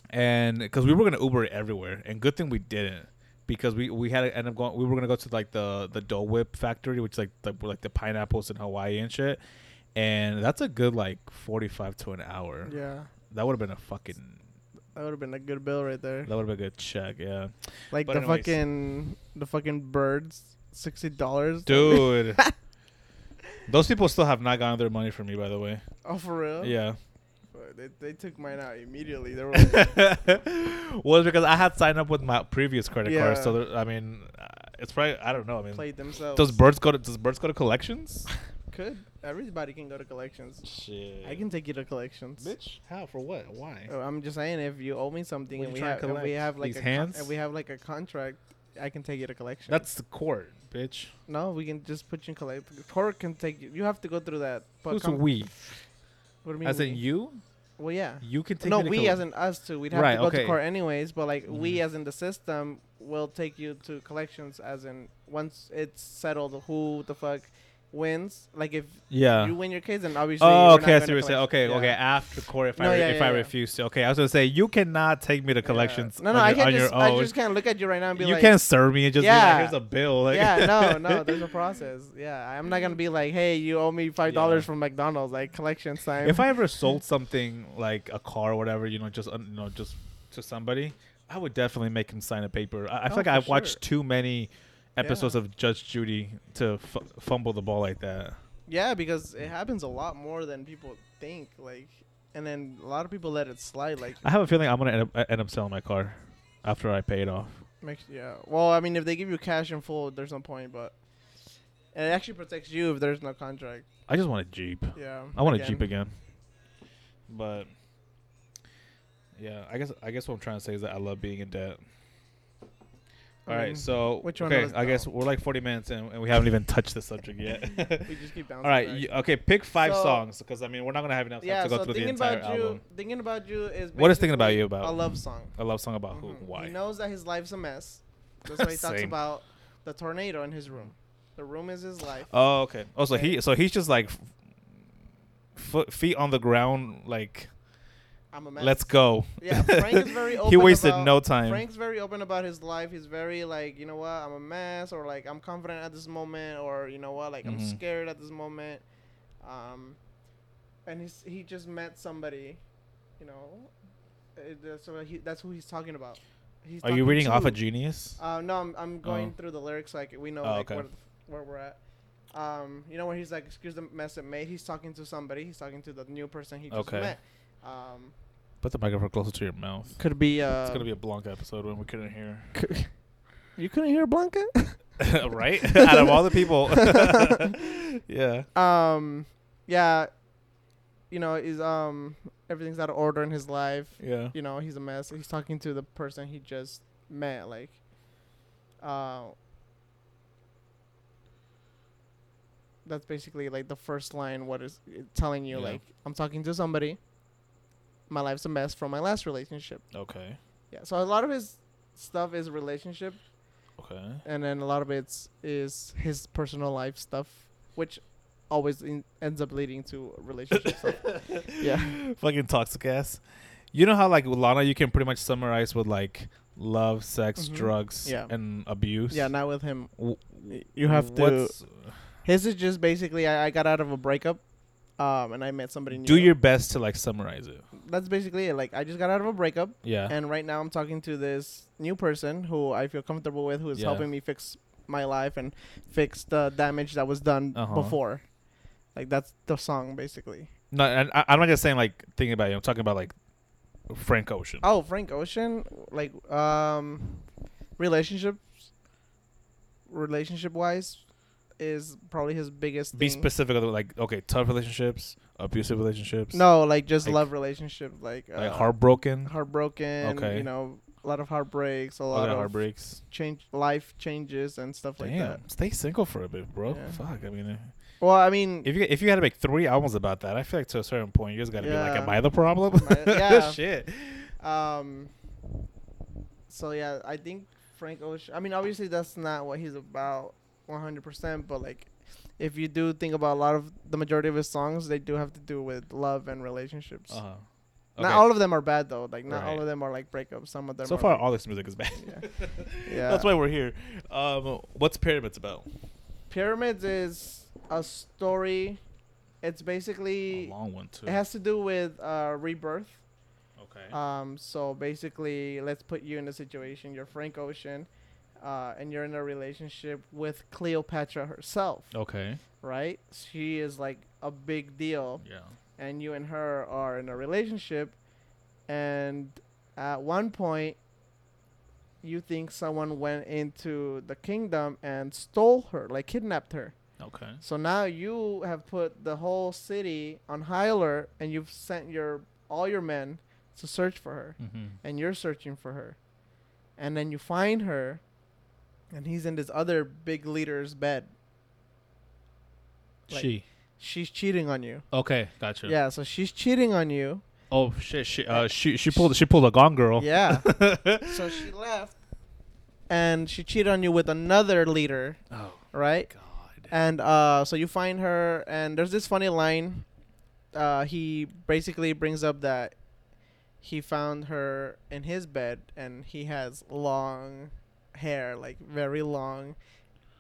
and because we were gonna Uber it everywhere, and good thing we didn't because we we had to end up going. We were gonna go to like the the Dole Whip factory, which is like the like the pineapples in Hawaii and shit, and that's a good like forty five to an hour. Yeah, That would have been a fucking. That would have been a good bill right there. That would have been a good check, yeah, Like but the anyways. fucking the fucking birds, sixty dollars. *laughs* dude. Those people still have not gotten their money from me, by the way. Oh, for real? Yeah. They, they took mine out immediately. They were like, *laughs* well, it's because I had signed up with my previous credit card, so Yeah. there, I mean, uh, it's probably I don't know. I mean, played themselves. Does birds go to Does birds go to collections? *laughs* Could everybody can go to collections? Shit. I can take you to collections. Bitch, how for what? Why? Oh, I'm just saying, if you owe me something What and you we trying to have, if we have like These a con- hands? if we have like a contract, I can take you to collection. That's the court, bitch. no, we can just put you in collect. Court can take you. You have to go through that. But Who's com- we? What do you mean? As in we? you? Well, yeah. You can take No, me to we coll- as in us too. We'd have Right, to go okay. to court anyways. But like we Mhm. as in the system will take you to collections. As in once it's settled, who the fuck wins, like if Yeah. you win your case, then obviously. Oh, okay. I see what you're saying. Okay, Yeah. okay. After court, if No, I yeah, if yeah, I refuse to, okay, I was gonna say you cannot take me to collections. No, no, on I your, can on just, I just can't look at you right now and be you like, you can't serve me and just be Yeah. like, here's a bill. Like, yeah, no, no, *laughs* there's a process. Yeah, I'm not gonna be like, hey, you owe me five dollars from McDonald's, like collection time. if I ever *laughs* sold something like a car or whatever, you know, just uh, you know, just to somebody, I would definitely make him sign a paper. I, I feel Oh, like I've watched too many episodes Yeah. of Judge Judy to f- fumble the ball like that. yeah, because it happens a lot more than people think. Like, and then a lot of people let it slide. Like, I have a feeling I'm gonna end up, end up selling my car after I pay it off. makes yeah. Well, I mean, if they give you cash in full, there's no point. But and it actually protects you if there's no contract. I just want a Jeep. Yeah. I want a. Jeep again. But yeah, I guess I guess what I'm trying to say is that I love being in debt. I All right, mean, so which one okay, I guess we're like 40 minutes in, and we haven't even touched the subject yet. *laughs* we just keep *laughs* bouncing. All right, you, okay, pick five So- songs because I mean we're not gonna have enough time yeah. to go So through the thinking entire about you, album. thinking about you is What is Thinking About You about? a love song. A love song about who? Mhm. Why? He knows that his life's a mess. That's why he *laughs* talks about the tornado in his room. The room is his life. Oh, okay. Oh, so Okay. he so he's just like f- foot feet on the ground, like I'm a mess. let's go. Yeah, Frank is very *laughs* open. he wasted about, no time. Frank's very open about his life. He's very like, you know what, I'm a mess, or like I'm confident at this moment, or you know what, like I'm Mhm. scared at this moment. Um, and he's he just met somebody, you know. uh, that's he that's who he's talking about. He's Are you reading off to- a genius? Uh, no, I'm, I'm going Oh. through the lyrics like we know Oh, like okay. where, where we're at. Um, you know when he's like, "Excuse the mess it made." He's talking to somebody. He's talking to the new person he just Okay. met. Um, Put the microphone closer to your mouth. could be. Uh, It's gonna be a Blanca episode when we couldn't hear. *laughs* you couldn't hear Blanca. *laughs* right? *laughs* Out of all the people. yeah. um, yeah. You know, is um everything's out of order in his life. Yeah. You know, he's a mess. He's talking to the person he just met. Like, uh, that's basically like the first line. What is it telling you? Yeah. Like, I'm talking to somebody. My life's a mess from my last relationship. Okay. Yeah. So a lot of his stuff is relationship, Okay. and then a lot of it's is his personal life stuff, which always in, ends up leading to relationship *laughs* stuff. Yeah. *laughs* Fucking toxic ass. You know how like Lana you can pretty much summarize with like love, sex, Mhm. drugs, Yeah. and abuse. Yeah, not with him. W- You have to. What's- His is just basically I, I got out of a breakup, um, and I met somebody new. do your best to like summarize it. That's basically it. Like I just got out of a breakup, Yeah. and right now I'm talking to this new person who I feel comfortable with, who is Yeah. helping me fix my life and fix the damage that was done Uh-huh. before. Like that's the song basically. no, and I, I'm not just saying like thinking about you. I'm talking about like Frank Ocean. Oh, Frank Ocean, like um, relationships, relationship wise, is probably his biggest. Be thing. specific. Like okay, tough relationships, abusive relationships. No, like just Like- love relationship, like, uh, Like heartbroken. heartbroken. Okay. You know, a lot of heartbreaks, a A lot of heartbreaks. change, life changes and stuff like that. stay single for a bit, bro. Yeah. Fuck. I mean, Well, I mean, if you if you had to make three albums about that, I feel like to a certain point you just gotta be like, am I the problem? I- *laughs* yeah. Shit. um, so yeah, I think Frank Ocean. I mean, obviously that's not what he's about, one hundred percent. But like, if you do think about a lot of the majority of his songs, they do have to do with love and relationships. Uh huh. Not all of them are bad though. Like not Right. all of them are like breakups. Some of them. So far, like- all this music is bad. Yeah. *laughs* yeah. That's why we're here. Um, what's Pyramids about? Pyramids is a story. It's A basically long one too. it has to do with uh, rebirth. okay. Um, so basically, let's put you in a situation. You're Frank Ocean, uh, and you're in a relationship with Cleopatra herself, okay. right? She is like a big deal, Yeah. and you and her are in a relationship, and at one point, you think someone went into the kingdom and stole her, like kidnapped her. Okay. So now you have put the whole city on high alert, and you've sent your all your men to search for her, Mm-hmm. and you're searching for her, and then you find her, and he's in this other big leader's bed. Like- she. She's cheating on you. Okay, gotcha. Yeah, so she's cheating on you. Oh shit. She uh she she pulled she pulled a Gone Girl. Yeah. *laughs* so she left, and she cheated on you with another leader, Oh right? God. and uh, so you find her, and there's this funny line. Uh, he basically brings up that he found her in his bed, and he has long hair, like very long,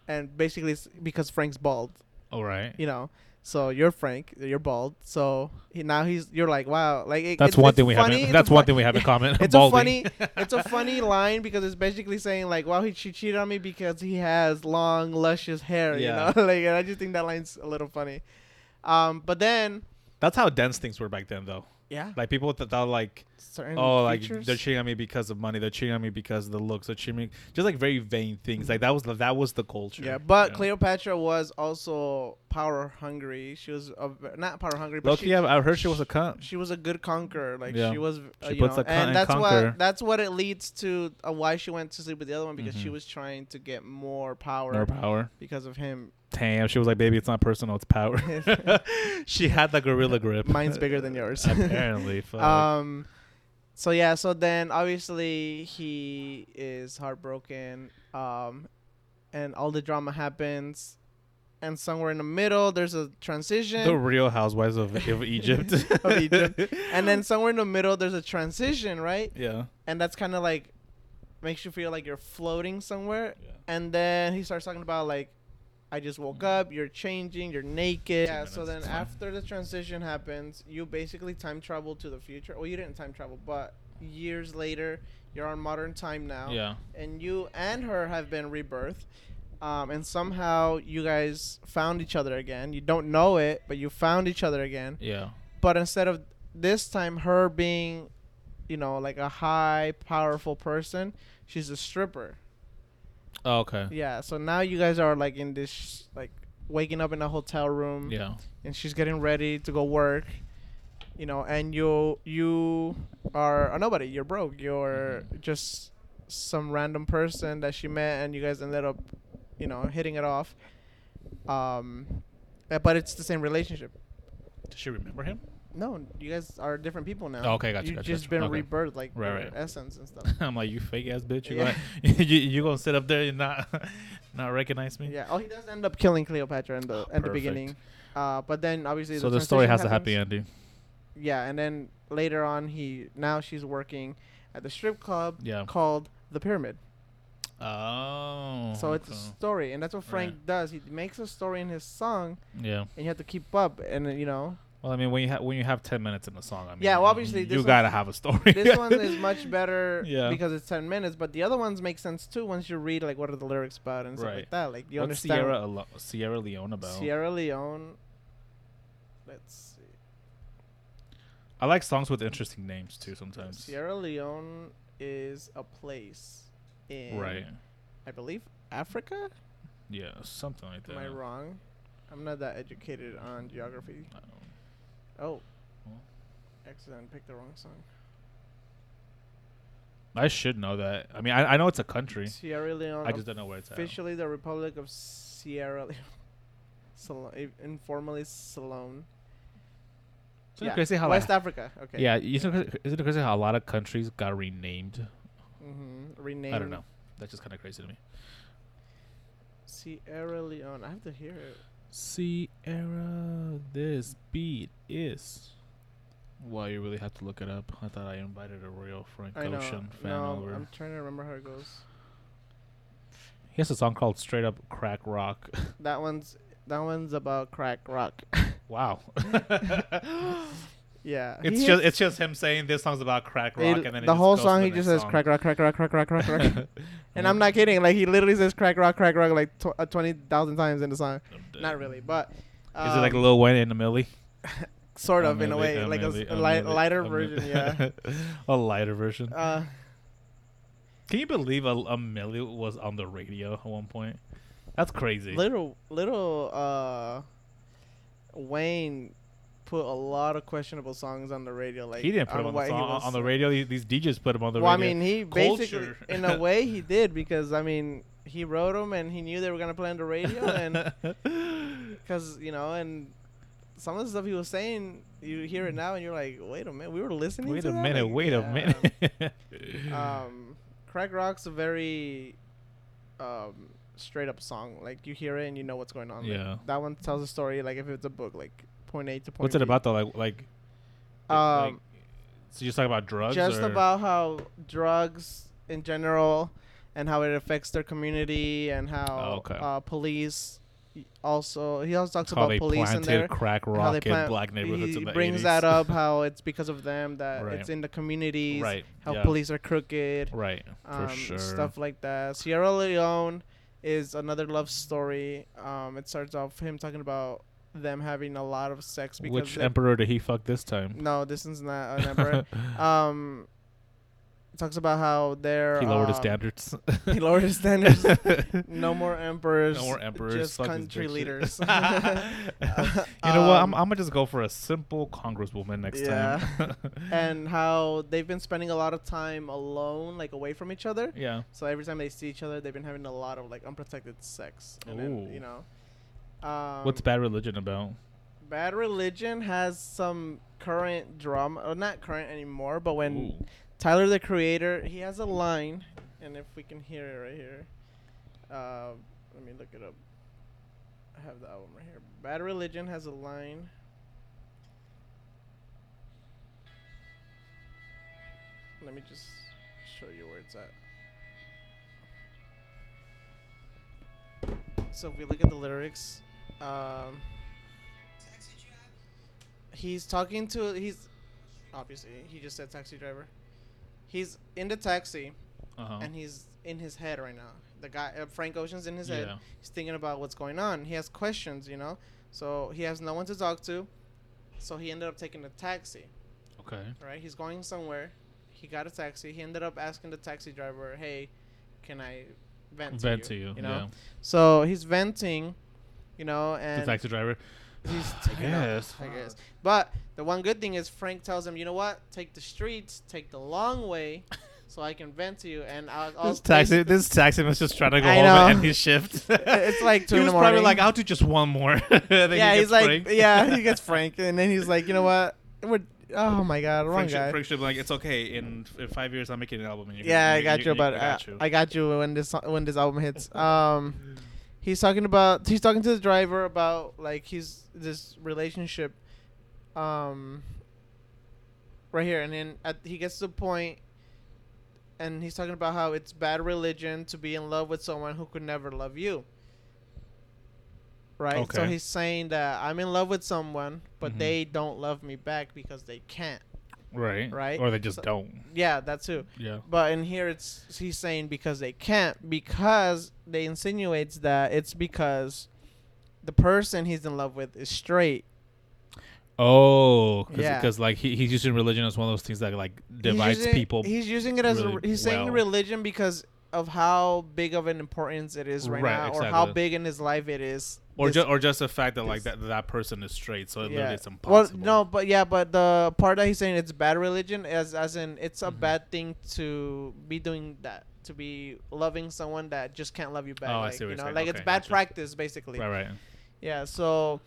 and basically it's because Frank's bald, All right. you know. So you're Frank, you're bald. So he, now he's you're like wow, like it, That's it's, one it's thing we funny, have. That's one fu- thing we have in *laughs* common. it's a funny *laughs* it's a funny line because it's basically saying like wow he she cheated on me because he has long luscious hair Yeah. you know *laughs* like and I just think that line's a little funny um but then That's how dense things were back then, though. yeah Like people th- thought like, certain oh, like they're cheating on me because of money. They're cheating on me because of the looks. They're cheating, me- just like very vain things. Like that was the, that was the culture. yeah but you know? Cleopatra was also power hungry she was a, v- not power hungry but lowkey, she, I I heard she was a cunt. she was a good conqueror like Yeah. she was uh, She you puts know, a cunt and and that's conquer. what that's what it leads to uh, why she went to sleep with the other one because she Mhm. was trying to get more power More power. because of him Damn, she was like, baby, it's not personal, it's power. *laughs* *laughs* she had the gorilla grip. mine's bigger than yours Apparently, *laughs* fuck. um so yeah so then obviously he is heartbroken um and all the drama happens and somewhere in the middle there's a transition the Real Housewives of, of *laughs* Egypt. Of Egypt. *laughs* and then somewhere in the middle there's a transition right yeah. and that's kind of like makes you feel like you're floating somewhere yeah. and then he starts talking about like I just woke up, you're changing, you're naked. Two Yeah, so then after the transition happens, you basically time travel to the future. Well, you didn't time travel, but years later, you're on modern time now. Yeah. And you and her have been rebirthed. Um, and somehow you guys found each other again. You don't know it, but you found each other again. Yeah. But instead of this time her being, you know, like a high, powerful person, she's a stripper. Oh, okay. Yeah, so now you guys are like in this like waking up in a hotel room Yeah. and she's getting ready to go work. You know, and you you are a nobody. You're broke. You're Mhm. just some random person that she met and you guys ended up, you know, hitting it off. Um uh, but it's the same relationship. Does she remember him? No, you guys are different people now. Oh, okay, gotcha, You've gotcha, just gotcha. been Okay. rebirthed, like Right, right. essence and stuff. *laughs* I'm like, you fake ass bitch. You Yeah. gonna *laughs* you, you gonna sit up there and not *laughs* not recognize me? yeah. Oh, he does end up killing Cleopatra in the at the beginning. Uh, but then obviously So the story transition has a happy ending. Yeah, and then later on, he now she's working at the strip club Yeah. called the Pyramid. Oh. so it's a story, and that's what Frank Right. does. He makes a story in his song, Yeah. and you have to keep up. And you know, Well, I mean, when you have when you have ten minutes in the song, I mean, Yeah, well, obviously, you gotta have a story. this *laughs* one is much better Yeah. because it's ten minutes, but the other ones make sense too once you read like what are the lyrics about and stuff Right. like that. Like you What's understand Sierra Alo- Sierra Leone about? Sierra Leone. Let's see. I like songs with interesting names too. Sometimes. Sierra Leone is a place in Right. I believe Africa. Yeah, something like that. Am I wrong? I'm not that educated on geography. Oh. Well. Accident picked the wrong song. I should know that. I mean, I, I know it's a country. Sierra Leone. I just don't know where it's at. officially the Republic of Sierra Leone. *laughs* Salon, informally Ceylon. Isn't it crazy how West like, Africa. Okay. yeah, isn't it, isn't it crazy how a lot of countries got renamed? Mm-hmm. Renamed. I don't know. That's just kind of crazy to me. Sierra Leone. I have to hear it. Sierra, this beat is. Well, you really have to look it up. I thought I invited a real Frank I know. Ocean fan no, over. I'm trying to remember how it goes. He has a song called Straight Up Crack Rock. That one's that one's about crack rock. wow. *laughs* *laughs* yeah. it's just hits- it's just him saying this song's about crack rock, it- and then the whole song he just says song. crack rock, crack rock, crack rock, crack rock. and I'm not kidding. Like he literally says crack rock, crack rock like tw- uh, twenty thousand times in the song. Not really, but Is it like a um, Lil Wayne in the Milli? *laughs* sort A of in a way, like a, Milli, s- a li- Milli, lighter a version. Yeah. *laughs* a lighter version. Uh, Can you believe a, a Milli was on the radio at one point? That's crazy. little little uh, Wayne put a lot of questionable songs on the radio. Like he didn't put them on the, song, on the radio. These- DJs put them on the well, radio. I mean, he basically, in a way, he *laughs* did because I mean, he wrote them and he knew they were gonna play on the radio, and *laughs* because you know, and some of the stuff he was saying, you hear it now and you're like, wait a minute, we were listening. wait a minute. Like, wait yeah. a minute. *laughs* um, crack rock's a very, um, straight up song. Like you hear it and you know what's going on. Like, Yeah. that one tells a story like if it's a book, like point A to point. What's it B. about though? Like like. Um, like, so you just talk about drugs. just or? about how drugs in general and how it affects their community and how Oh, okay. uh, police also he also talks how about they police in there crack how rock they in plant- black neighborhoods he in brings 80s. that up *laughs* how it's because of them that Right. it's in the communities right. how yeah. police are crooked Right. For um, sure. stuff like that sierra leone is another love story um, it starts off him talking about them having a lot of sex because Which emperor did he fuck this time? no this is not an emperor *laughs* um it talks about how they're he lowered his um, standards. he lowered his standards *laughs* no more emperors No more emperors. just country leaders *laughs* you know what? I'm, I'm gonna just go for a simple congresswoman next Yeah. time. and how they've been spending a lot of time alone, like away from each other. yeah. So every time they see each other, they've been having a lot of like unprotected sex. And then, Ooh. you know, um, What's bad religion about? Bad Religion has some current drama, or not current anymore, but when Ooh. Tyler the Creator, he has a line, and if we can hear it right here, uh, let me look it up. I have the album right here. Bad Religion has a line. Let me just show you where it's at. So if we look at the lyrics, um, he's talking to he's obviously he just said taxi driver. He's in the taxi Uh-huh. and he's in his head right now. The guy uh, Frank Ocean's in his head. He's thinking about what's going on. He has questions, you know. So he has no one to talk to. So he ended up taking a taxi. Okay. Right? He's going somewhere. He got a taxi. He ended up asking the taxi driver, "Hey, can I vent, Vent to to you?" you. You know. yeah. So he's venting, you know, The and taxi driver. he's *sighs* I guess. I guess. But the one good thing is Frank tells him, "You know what? Take the streets. Take the long way." So I can vent to you, and I'll. I'll This taxi, this taxi was just trying to go I home know. and his shift. *laughs* It's like two *laughs* he in was the probably like, "I'll do just one more." *laughs* He yeah, gets he's like, Frank. yeah, he gets Frank, and then he's like, you know what? We're, oh my god, wrong Frank should, guy. Frank should be like, "It's okay. In, in five years, I'm making an album." And you're yeah, gonna- I got you, but I I got you. I got you when this when this album hits. Um, he's talking about he's talking to the driver about like he's this relationship, um, right here, and then at, he gets to the point, and he's talking about how it's bad religion to be in love with someone who could never love you. Right. So he's saying that I'm in love with someone, but Mhm. they don't love me back because they can't. Right, right? or they just So- don't. Yeah, that too. Yeah. But in here, it's he's saying because they can't because they insinuates that it's because the person he's in love with is straight. Oh, because Yeah. like he, he's using religion as one of those things that like divides he's using, people. He's using it as a, really he's saying religion because of how big of an importance it is right, Right, now, or how big in his life it is. or just or just the fact that like that that person is straight, so it Yeah. literally it's well, no, but yeah, but the part that he's saying it's bad religion as as in it's a Mhm. bad thing to be doing that to be loving someone that just can't love you back. Oh, I see what you you're know, saying. like it's bad gotcha. practice basically. right, right. Yeah, so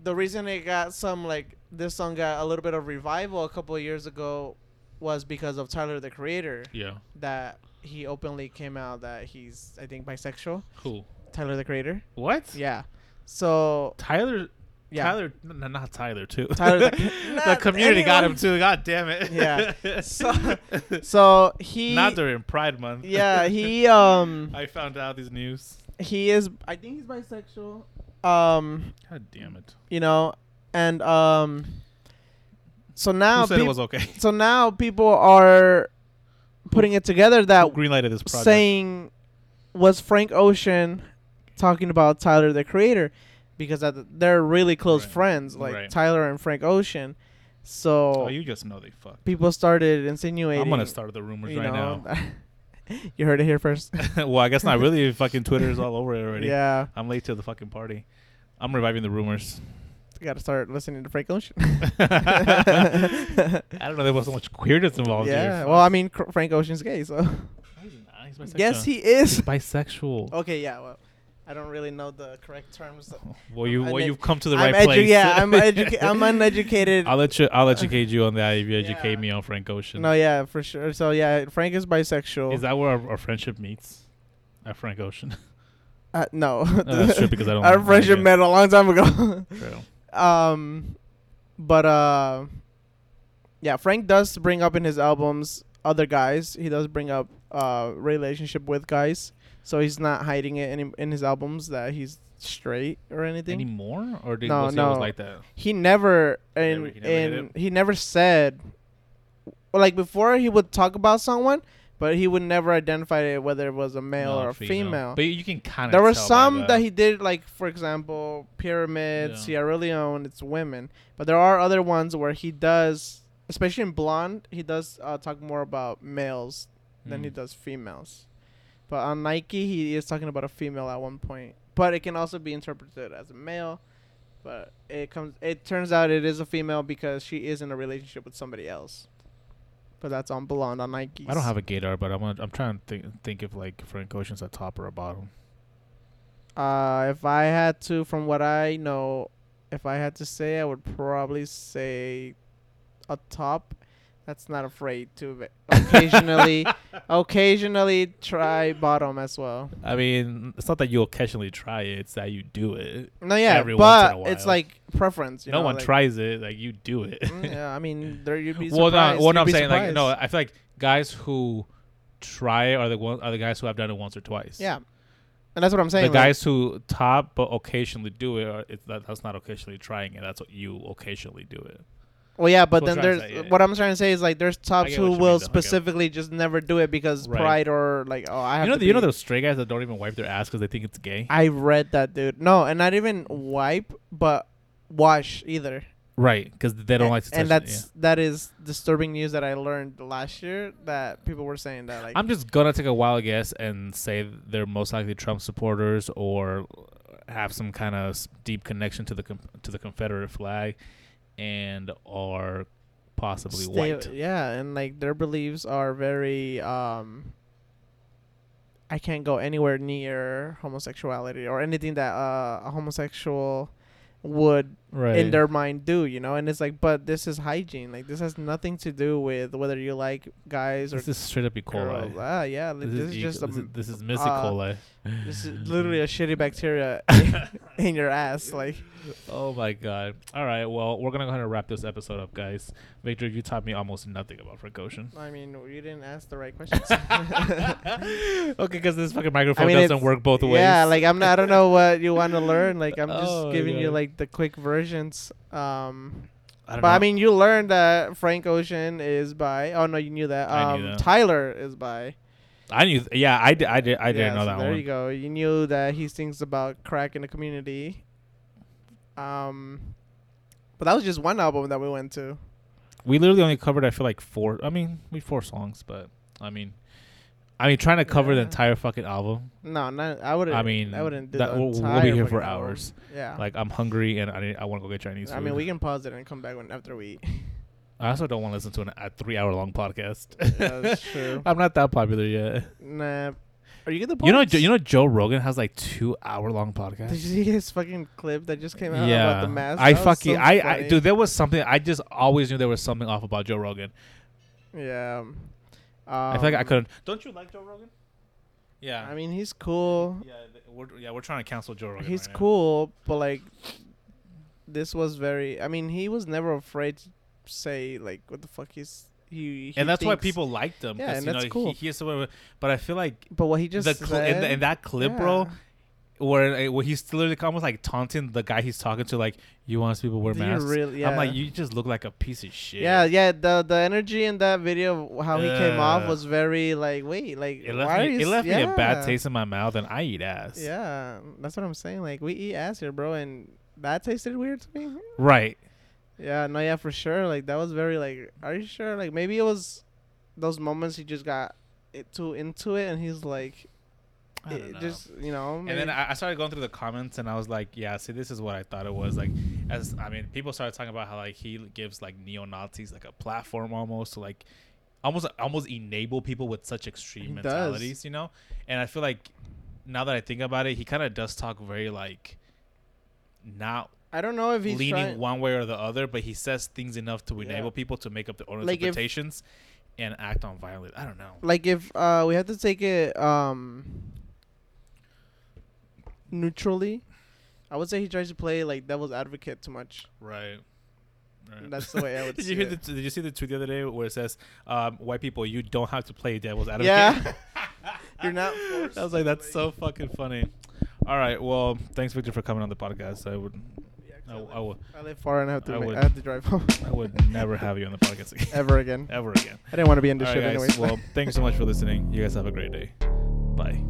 the reason it got some like this song got a little bit of revival a couple of years ago was because of Tyler the Creator Yeah. that he openly came out that he's I think bisexual. Who? Tyler the Creator. What? Yeah. So Tyler. yeah. Tyler. not Tyler too. Tyler the- *laughs* the community got him too. God damn it. Yeah. *laughs* So- So he not during Pride Month. Yeah, he *laughs* um I found out these news. he is I think he's bisexual. Um, God damn it. you know, and um so now Who said peop- it was okay? so now people are putting it together that Greenlighted this project. saying was Frank Ocean talking about Tyler the Creator because they're really close Right. friends like Right. Tyler and Frank Ocean. So oh, you just know they fuck. people started insinuating I'm gonna start the rumors right know, now. *laughs* you heard it here first. *laughs* well, I guess not really. fucking Twitter is all over it already. *laughs* yeah. I'm late to the fucking party. I'm reviving the rumors. Got to start listening to Frank Ocean. *laughs* I don't know. There was so much queerness involved yeah. here. Well, I mean, Cr- Frank Ocean's gay, so. He's not. He's bisexual. yes, he is. He's bisexual. Okay, yeah. Well, I don't really know the correct terms. Well, you well, you've come to the I'm right edu- place. Yeah, I'm educa- *laughs* I'm uneducated. I'll let you. I'll educate you on that if you educate Yeah. me on Frank Ocean. no, yeah, for sure. So yeah, Frank is bisexual. Is that where our, our friendship meets? At Frank Ocean. Uh, no. Uh, that's true because I *laughs* don't. Our friendship met a long time ago. True. Um, but uh, yeah, Frank does bring up in his albums other guys. He does bring up uh relationship with guys, so he's not hiding it in in his albums that he's straight or anything. Anymore, or did No, he no. like that? he never and Never- he never and he never said like before he would talk about someone, but he would never identify it whether it was a male No, or a female. But you can kind of. there were some that he did like for example pyramid Yeah. sierra leone it's women but there are other ones where he does especially in blonde he does uh, talk more about males than Hmm. he does females but on nike he is talking about a female at one point but it can also be interpreted as a male but it comes it turns out it is a female because she is in a relationship with somebody else but that's on blonde on nike I don't have a gator, but I'm gonna, I'm trying to think think if like Frank Ocean's a top or a bottom. Uh, if I had to, from what I know, if I had to say, I would probably say a top. That's not afraid to *laughs* occasionally, *laughs* occasionally try bottom as well. I mean, it's not that you occasionally try it; it's that you do it. No, yeah, Every once in but a it's like preference. You no know, one like, tries it; like you do it. Mm, yeah, I mean, *laughs* there you'd be well, surprised. no, well, no, You'd I'm be saying like no. I feel like guys who try it are the one are the guys who have done it once or twice. Yeah, and that's what I'm saying. the like- guys who top but occasionally do it, are, it's that, that's not occasionally trying it. That's what you occasionally do it. Well, yeah, but That's then what I'm there's trying to say, yeah, what I'm trying to say is like there's tops get who you will mean, though, I get it. specifically just never do it because Right. pride or like oh I have You know, to the, you know be- those straight guys that don't even wipe their ass because they think it's gay. I read that, dude. No, and not even wipe, but wash either. Right, because they don't like to touch and it, that's yeah. that is disturbing news that I learned last year that people were saying that like I'm just gonna take a wild guess and say they're most likely Trump supporters or have some kind of s- deep connection to the com- to the Confederate flag, and are possibly stay- white. Yeah, and like their beliefs are very um I can't go anywhere near homosexuality or anything that uh, a homosexual would Right. in their mind do, you know? And it's like but this is hygiene. Like this has nothing to do with whether you like guys or this is straight up E. coli. Ah, yeah, This, this, is, is E. just this, a is, this is Missy uh, coli. This is literally a shitty bacteria *laughs* in your ass. Like, Oh my god! All right, well, we're gonna go ahead and wrap this episode up, guys. Victor, you taught me almost nothing about Frank. I mean, you didn't ask the right questions. *laughs* okay, because this fucking microphone mean, doesn't work both ways. yeah, like I'm not. I don't know what you want to learn. Like I'm *laughs* just Oh my giving you like the quick versions. Um, I but know. I mean, you learned that Frank Ocean is by. Oh no, you knew that. I Um, knew that. Tyler is by. I knew. Yeah, I did. I did. I didn't Yeah, know so that there one. you go. You knew that he sings about crack in the community. Um, but that was just one album that we went to. We literally only covered. I feel like four. I mean, we four songs, but I mean, I mean, trying to cover the entire fucking album. No, not I wouldn't. I mean, I wouldn't do that- we'll- we'll be here for album. hours. Yeah. Like, I'm hungry and I need, I want to go get Chinese food. I mean, we can pause it and come back when after we eat. *laughs* I also don't want to listen to an, a three-hour-long podcast. Yeah, that's *laughs* true. I'm not that popular yet. nah. Are you get the You know. Jo- you know, Joe Rogan has like two-hour-long podcast. Did podcasts. you see his fucking clip that just came out about the mask? I fucking, so I, I, dude, there was something. I just always knew there was something off about Joe Rogan. Yeah. Um, Um, I feel like I um, couldn't. Don't you like Joe Rogan? Yeah. I mean, he's cool. yeah, th- we're yeah we're trying to cancel Joe Rogan. He's right now. cool, but like, this was very. I mean, he was never afraid to say like what the fuck he's. He, he and that's why thinks- people liked him. Yeah, 'cause, and you that's know, cool. He, he is sort of but I feel like But what he just the cl- in, said, the, in that clip, bro, yeah. Where, uh, where he's literally almost like taunting the guy he's talking to, like, "You want people to wear Do you masks?" really- I'm like, yeah. "You just look like a piece of shit." Yeah, yeah. The the energy in that video, how he came off, was very like, wait, like It left why me. are you It s- left me a bad yeah. taste in my mouth, and I eat ass. Yeah, that's what I'm saying. Like we eat ass here, bro, and that tasted weird to me. Right. Yeah, no, yeah, for sure. Like that was very like, are you sure? Like maybe it was those moments he just got it too into it, and he's like, it just you know. And then I, I started going through the comments, and I was like, "Yeah, see, this is what I thought it was." Like, as I mean, people started talking about how like he gives like neo Nazis like a platform almost to like almost almost enable people with such extreme He does. mentalities, you know. And I feel like now that I think about it, he kind of does talk very like not I don't know if he's leaning trying. one way or the other, but he says things enough to Yeah. enable people to make up their own Like if- and act on violence. I don't know. Like if uh we have to take it um neutrally. I would say he tries to play like devil's advocate too much. Right. Right. That's the way I would *laughs* Did you hear it. the? Did you see the tweet the other day where it says, um, "White people, you don't have to play devil's advocate." Yeah. *laughs* *laughs* You're not I was like, that's so fucking funny. All right. Well, thanks, Victor, for coming on the podcast. I would, Yeah, I, I, I live, would, I live far and I have to. I would- I have to drive home I would never have you on the podcast again. ever again. Ever again. I didn't want to be in this right, shit anyways. Well, thanks so much for listening. You guys have a great day. Bye.